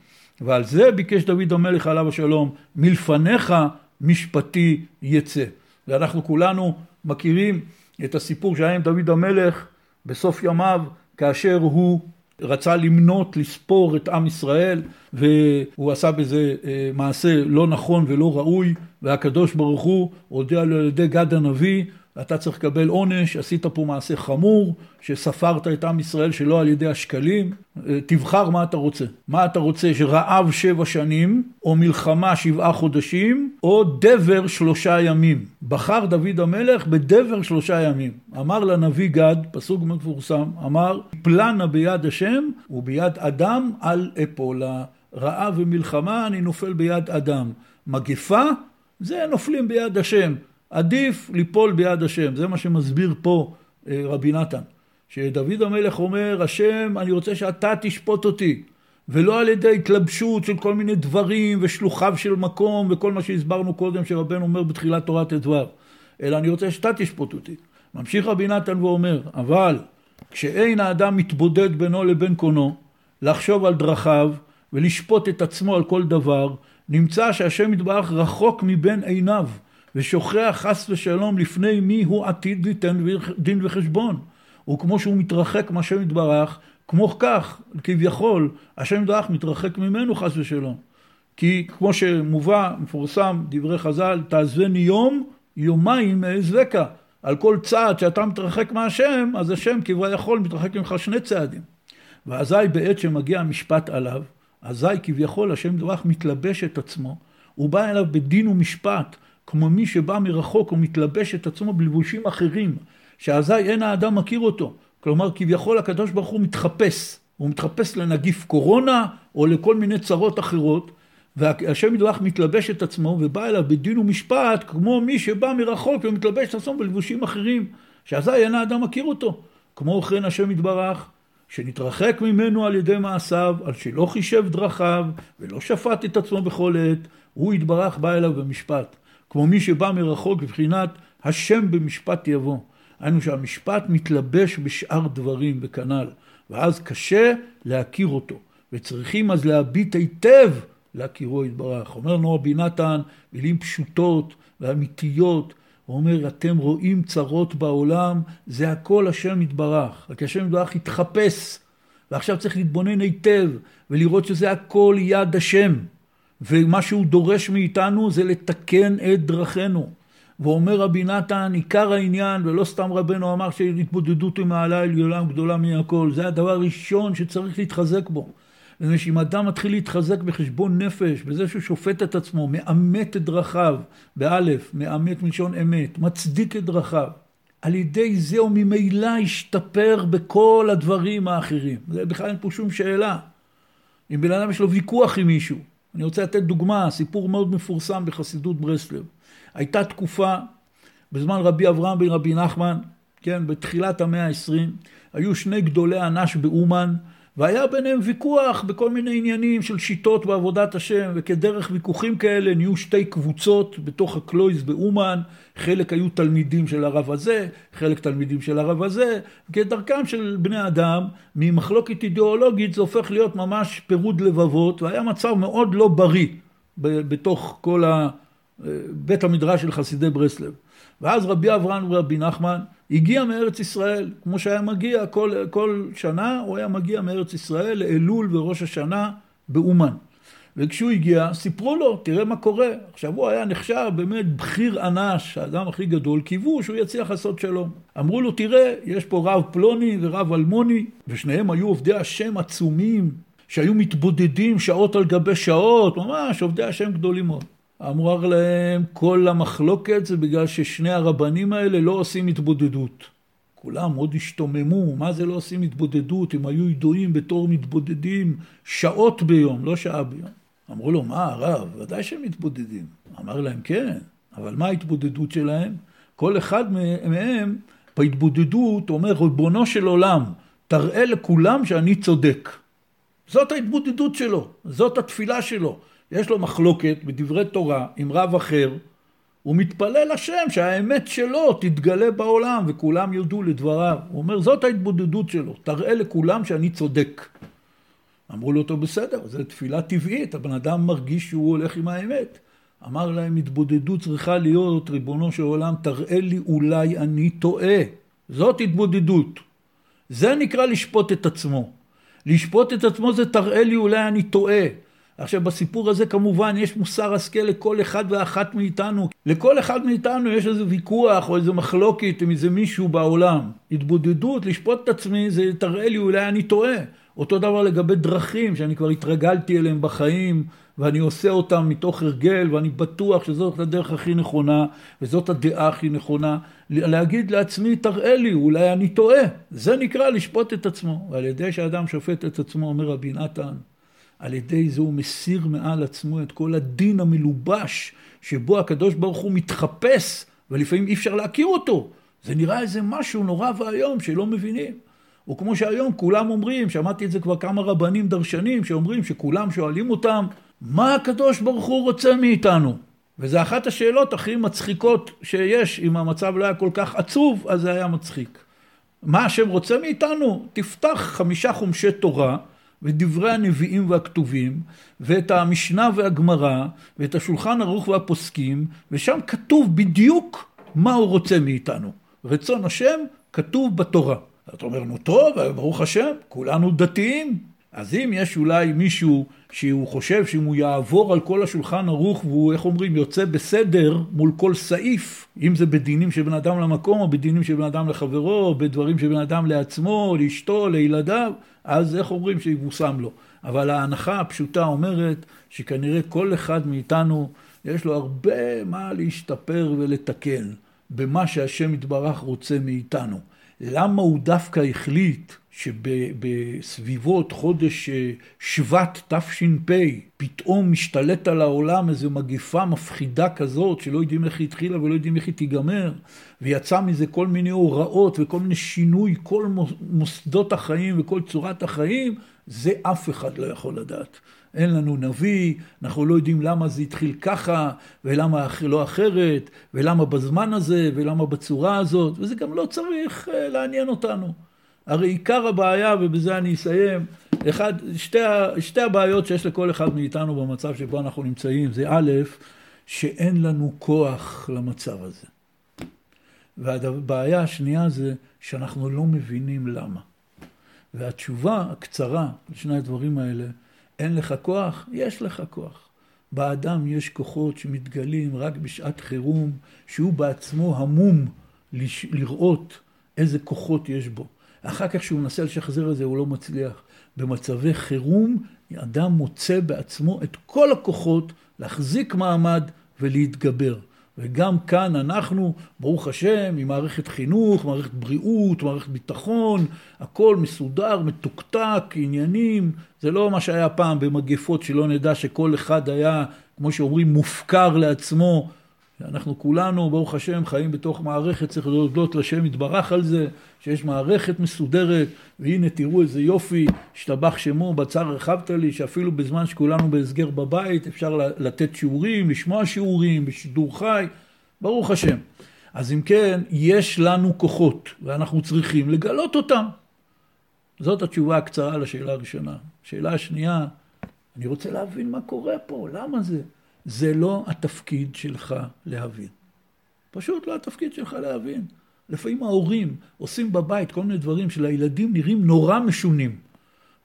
ועל זה ביקש דוד המלך עליו השלום, מלפניך משפטי יצא. ואנחנו כולנו מכירים את הסיפור שהיה עם דוד המלך בסוף ימיו, כאשר הוא רצה למנות, לספור את עם ישראל, והוא עשה בזה אה, מעשה לא נכון ולא ראוי, והקדוש ברוך הוא הודיע לו על ידי גד הנביא, אתה צריך לקבל עונש, עשית פה מעשה חמור, שספרת את עם ישראל שלא על ידי השקלים, אה, תבחר מה אתה רוצה. מה אתה רוצה, שרעב שבע שנים, או מלחמה שבעה חודשים, או דבר שלושה ימים. בחר דוד המלך בדבר שלושה ימים. אמר לנביא גד, פסוק מפורסם, אמר, פלנה ביד השם וביד אדם אל אפולה. רעב ומלחמה אני נופל ביד אדם. מגפה, זה נופלים ביד השם. עדיף ליפול ביד השם, זה מה שמסביר פה אה, רבי נתן. שדוד המלך אומר, השם, אני רוצה שאתה תשפוט אותי, ולא על ידי התלבשות של כל מיני דברים ושלוחיו של מקום וכל מה שהסברנו קודם שרבנו אומר בתחילת תורת ט"ו, אלא אני רוצה שאתה תשפוט אותי. ממשיך רבי נתן ואומר, אבל כשאין האדם מתבודד בינו לבין קונו, לחשוב על דרכיו ולשפוט את עצמו על כל דבר, נמצא שהשם יתברך רחוק מבין עיניו. ושוכח חס ושלום לפני מי הוא עתיד ליתן דין וחשבון. וכמו שהוא מתרחק מהשם יתברך, כמו כך, כביכול, השם יתברך מתרחק ממנו חס ושלום. כי כמו שמובא, מפורסם, דברי חז"ל, תעזבני יום, יומיים מאעזבקה. על כל צעד שאתה מתרחק מהשם, אז השם כביכול מתרחק ממך שני צעדים. ואזי בעת שמגיע המשפט עליו, אזי כביכול השם דברך מתלבש את עצמו, הוא בא אליו בדין ומשפט, כמו מי שבא מרחוק ומתלבש את עצמו בלבושים אחרים, שאזי אין האדם מכיר אותו. כלומר, כביכול הקדוש ברוך הוא מתחפש. הוא מתחפש לנגיף קורונה או לכל מיני צרות אחרות, והשם ידבח מתלבש את עצמו ובא אליו בדין ומשפט כמו מי שבא מרחוק ומתלבש את עצמו בלבושים אחרים, שאזי אין האדם מכיר אותו. כמו כן השם יתברך, שנתרחק ממנו על ידי מעשיו, על שלא חישב דרכיו ולא שפט את עצמו בכל עת, הוא יתברך בא אליו במשפט. כמו מי שבא מרחוק בבחינת השם במשפט יבוא. היינו שהמשפט מתלבש בשאר דברים וכנ"ל, ואז קשה להכיר אותו, וצריכים אז להביט היטב להכירו יתברך. אומר לנו רבי נתן, מילים פשוטות ואמיתיות, הוא אומר, אתם רואים צרות בעולם, זה הכל השם יתברך. רק השם יתברך התחפש, ועכשיו צריך להתבונן היטב, ולראות שזה הכל יד השם. ומה שהוא דורש מאיתנו זה לתקן את דרכינו. ואומר רבי נתן, עיקר העניין, ולא סתם רבנו אמר שהתבודדות עם העלה עליונה גדולה מהכל, זה הדבר הראשון שצריך להתחזק בו. מפני שאם אדם מתחיל להתחזק בחשבון נפש, בזה שהוא שופט את עצמו, מאמת את דרכיו, באלף, מאמת מלשון אמת, מצדיק את דרכיו, על ידי זה הוא ממילא ישתפר בכל הדברים האחרים. זה בכלל אין פה שום שאלה. אם בן אדם יש לו ויכוח עם מישהו, אני רוצה לתת דוגמה, סיפור מאוד מפורסם בחסידות ברסלב. הייתה תקופה, בזמן רבי אברהם בן רבי נחמן, כן, בתחילת המאה העשרים, היו שני גדולי אנש באומן, והיה ביניהם ויכוח בכל מיני עניינים של שיטות בעבודת השם, וכדרך ויכוחים כאלה נהיו שתי קבוצות בתוך הקלויז באומן, חלק היו תלמידים של הרב הזה, חלק תלמידים של הרב הזה, כדרכם של בני אדם, ממחלוקת אידיאולוגית זה הופך להיות ממש פירוד לבבות, והיה מצב מאוד לא בריא בתוך כל ה... בית המדרש של חסידי ברסלב. ואז רבי אברהם ורבי נחמן הגיע מארץ ישראל, כמו שהיה מגיע כל, כל שנה, הוא היה מגיע מארץ ישראל לאלול וראש השנה באומן. וכשהוא הגיע, סיפרו לו, תראה מה קורה. עכשיו הוא היה נחשב באמת בכיר אנש, האדם הכי גדול, קיוו שהוא יצליח לעשות שלום. אמרו לו, תראה, יש פה רב פלוני ורב אלמוני, ושניהם היו עובדי השם עצומים, שהיו מתבודדים שעות על גבי שעות, ממש עובדי השם גדולים מאוד. אמר להם, כל המחלוקת זה בגלל ששני הרבנים האלה לא עושים התבודדות. כולם עוד השתוממו, מה זה לא עושים התבודדות? הם היו ידועים בתור מתבודדים שעות ביום, לא שעה ביום. אמרו לו, מה הרב? ודאי שהם מתבודדים. אמר להם, כן, אבל מה ההתבודדות שלהם? כל אחד מהם בהתבודדות אומר, ריבונו של עולם, תראה לכולם שאני צודק. זאת ההתבודדות שלו, זאת התפילה שלו. יש לו מחלוקת בדברי תורה עם רב אחר, הוא מתפלל השם שהאמת שלו תתגלה בעולם וכולם יודו לדבריו. הוא אומר, זאת ההתבודדות שלו, תראה לכולם שאני צודק. אמרו לו, טוב, בסדר, זו תפילה טבעית, הבן אדם מרגיש שהוא הולך עם האמת. אמר להם, התבודדות צריכה להיות, ריבונו של עולם, תראה לי אולי אני טועה. זאת התבודדות. זה נקרא לשפוט את עצמו. לשפוט את עצמו זה תראה לי אולי אני טועה. עכשיו בסיפור הזה כמובן יש מוסר השכל לכל אחד ואחת מאיתנו. לכל אחד מאיתנו יש איזה ויכוח או איזה מחלוקת עם איזה מישהו בעולם. התבודדות, לשפוט את עצמי, זה תראה לי אולי אני טועה. אותו דבר לגבי דרכים שאני כבר התרגלתי אליהם בחיים ואני עושה אותם מתוך הרגל ואני בטוח שזאת הדרך הכי נכונה וזאת הדעה הכי נכונה. להגיד לעצמי תראה לי אולי אני טועה. זה נקרא לשפוט את עצמו. ועל ידי שאדם שופט את עצמו אומר רבי נתן על ידי זה הוא מסיר מעל עצמו את כל הדין המלובש שבו הקדוש ברוך הוא מתחפש ולפעמים אי אפשר להכיר אותו. זה נראה איזה משהו נורא ואיום שלא מבינים. או כמו שהיום כולם אומרים, שמעתי את זה כבר כמה רבנים דרשנים שאומרים שכולם שואלים אותם, מה הקדוש ברוך הוא רוצה מאיתנו? וזו אחת השאלות הכי מצחיקות שיש, אם המצב לא היה כל כך עצוב, אז זה היה מצחיק. מה השם רוצה מאיתנו? תפתח חמישה חומשי תורה, ודברי הנביאים והכתובים, ואת המשנה והגמרא, ואת השולחן ערוך והפוסקים, ושם כתוב בדיוק מה הוא רוצה מאיתנו. רצון השם כתוב בתורה. אתה אומר, נו טוב, ברוך השם, כולנו דתיים. אז אם יש אולי מישהו שהוא חושב שאם הוא יעבור על כל השולחן ערוך והוא, איך אומרים, יוצא בסדר מול כל סעיף, אם זה בדינים של בן אדם למקום, או בדינים של בן אדם לחברו, או בדברים של בן אדם לעצמו, לאשתו, לילדיו, אז איך אומרים שיבושם לו. אבל ההנחה הפשוטה אומרת שכנראה כל אחד מאיתנו יש לו הרבה מה להשתפר ולתקן במה שהשם יתברך רוצה מאיתנו. למה הוא דווקא החליט שבסביבות חודש אה, שבט תש"פ פתאום משתלט על העולם איזו מגיפה מפחידה כזאת שלא יודעים איך היא התחילה ולא יודעים איך היא תיגמר ויצא מזה כל מיני הוראות וכל מיני שינוי כל מוסדות החיים וכל צורת החיים זה אף אחד לא יכול לדעת. אין לנו נביא, אנחנו לא יודעים למה זה התחיל ככה, ולמה לא אחרת, ולמה בזמן הזה, ולמה בצורה הזאת, וזה גם לא צריך אה, לעניין אותנו. הרי עיקר הבעיה, ובזה אני אסיים, אחד, שתי, שתי הבעיות שיש לכל אחד מאיתנו במצב שבו אנחנו נמצאים, זה א', שאין לנו כוח למצב הזה. והבעיה השנייה זה שאנחנו לא מבינים למה. והתשובה הקצרה לשני הדברים האלה, אין לך כוח? יש לך כוח. באדם יש כוחות שמתגלים רק בשעת חירום, שהוא בעצמו המום לראות איזה כוחות יש בו. אחר כך כשהוא מנסה לשחזר את זה הוא לא מצליח. במצבי חירום אדם מוצא בעצמו את כל הכוחות להחזיק מעמד ולהתגבר. וגם כאן אנחנו, ברוך השם, עם מערכת חינוך, מערכת בריאות, מערכת ביטחון, הכל מסודר, מתוקתק, עניינים. זה לא מה שהיה פעם במגפות שלא נדע שכל אחד היה, כמו שאומרים, מופקר לעצמו. אנחנו כולנו, ברוך השם, חיים בתוך מערכת, צריך להודות לשם יתברך על זה, שיש מערכת מסודרת, והנה תראו איזה יופי, השתבח שמו, בצר הרחבת לי, שאפילו בזמן שכולנו בהסגר בבית, אפשר לתת שיעורים, לשמוע שיעורים, בשידור חי, ברוך השם. אז אם כן, יש לנו כוחות, ואנחנו צריכים לגלות אותם. זאת התשובה הקצרה לשאלה הראשונה. שאלה השנייה, אני רוצה להבין מה קורה פה, למה זה? זה לא התפקיד שלך להבין. פשוט לא התפקיד שלך להבין. לפעמים ההורים עושים בבית כל מיני דברים שלילדים נראים נורא משונים.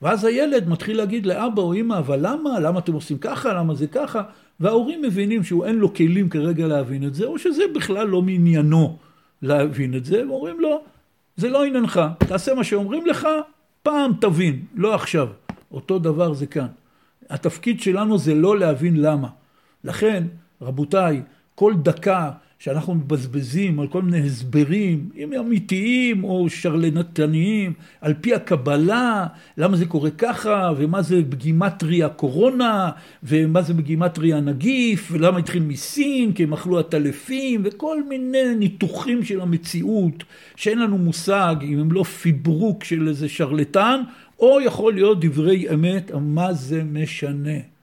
ואז הילד מתחיל להגיד לאבא או אמא, אבל למה? למה אתם עושים ככה? למה זה ככה? וההורים מבינים שהוא אין לו כלים כרגע להבין את זה, או שזה בכלל לא מעניינו להבין את זה, ואומרים לו, זה לא עניינך, תעשה מה שאומרים לך, פעם תבין, לא עכשיו. אותו דבר זה כאן. התפקיד שלנו זה לא להבין למה. לכן, רבותיי, כל דקה שאנחנו מבזבזים על כל מיני הסברים, אם אמיתיים או שרלנתניים, על פי הקבלה, למה זה קורה ככה, ומה זה בגימטרי הקורונה, ומה זה בגימטרי הנגיף, ולמה התחיל מסין, כי הם אכלו עטלפים, וכל מיני ניתוחים של המציאות, שאין לנו מושג אם הם לא פיברוק של איזה שרלטן, או יכול להיות דברי אמת, מה זה משנה?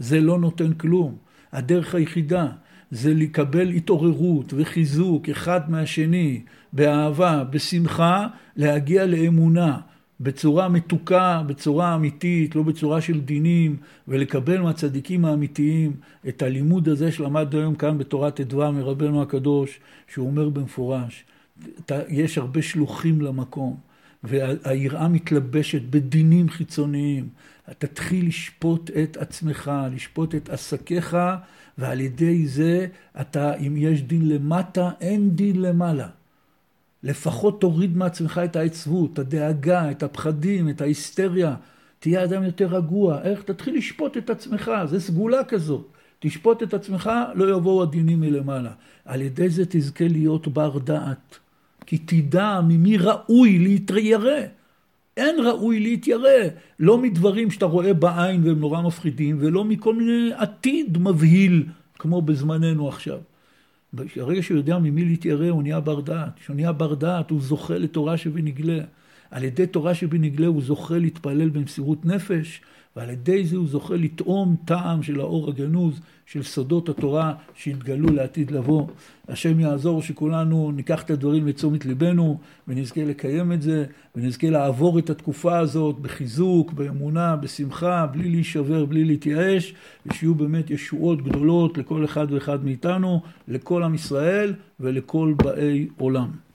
זה לא נותן כלום. הדרך היחידה זה לקבל התעוררות וחיזוק אחד מהשני, באהבה, בשמחה, להגיע לאמונה, בצורה מתוקה, בצורה אמיתית, לא בצורה של דינים, ולקבל מהצדיקים האמיתיים את הלימוד הזה שלמדנו היום כאן בתורת אדווה מרבנו הקדוש, שהוא אומר במפורש, יש הרבה שלוחים למקום. והיראה מתלבשת בדינים חיצוניים. תתחיל לשפוט את עצמך, לשפוט את עסקיך, ועל ידי זה אתה, אם יש דין למטה, אין דין למעלה. לפחות תוריד מעצמך את העצבות, את הדאגה, את הפחדים, את ההיסטריה. תהיה אדם יותר רגוע. איך? תתחיל לשפוט את עצמך, זה סגולה כזאת. תשפוט את עצמך, לא יבואו הדינים מלמעלה. על ידי זה תזכה להיות בר דעת. כי תדע ממי ראוי להתיירא. אין ראוי להתיירא, לא מדברים שאתה רואה בעין והם נורא מפחידים, ולא מכל מיני עתיד מבהיל, כמו בזמננו עכשיו. ברגע שהוא יודע ממי להתיירא, הוא נהיה בר דעת. כשהוא נהיה בר דעת, הוא זוכה לתורה שבנגלה. על ידי תורה שבנגלה הוא זוכה להתפלל במסירות נפש, ועל ידי זה הוא זוכה לטעום טעם של האור הגנוז של סודות התורה שהתגלו לעתיד לבוא. השם יעזור שכולנו ניקח את הדברים לתשומת ליבנו ונזכה לקיים את זה ונזכה לעבור את התקופה הזאת בחיזוק, באמונה, בשמחה, בלי להישבר, בלי להתייאש ושיהיו באמת ישועות גדולות לכל אחד ואחד מאיתנו, לכל עם ישראל ולכל באי עולם.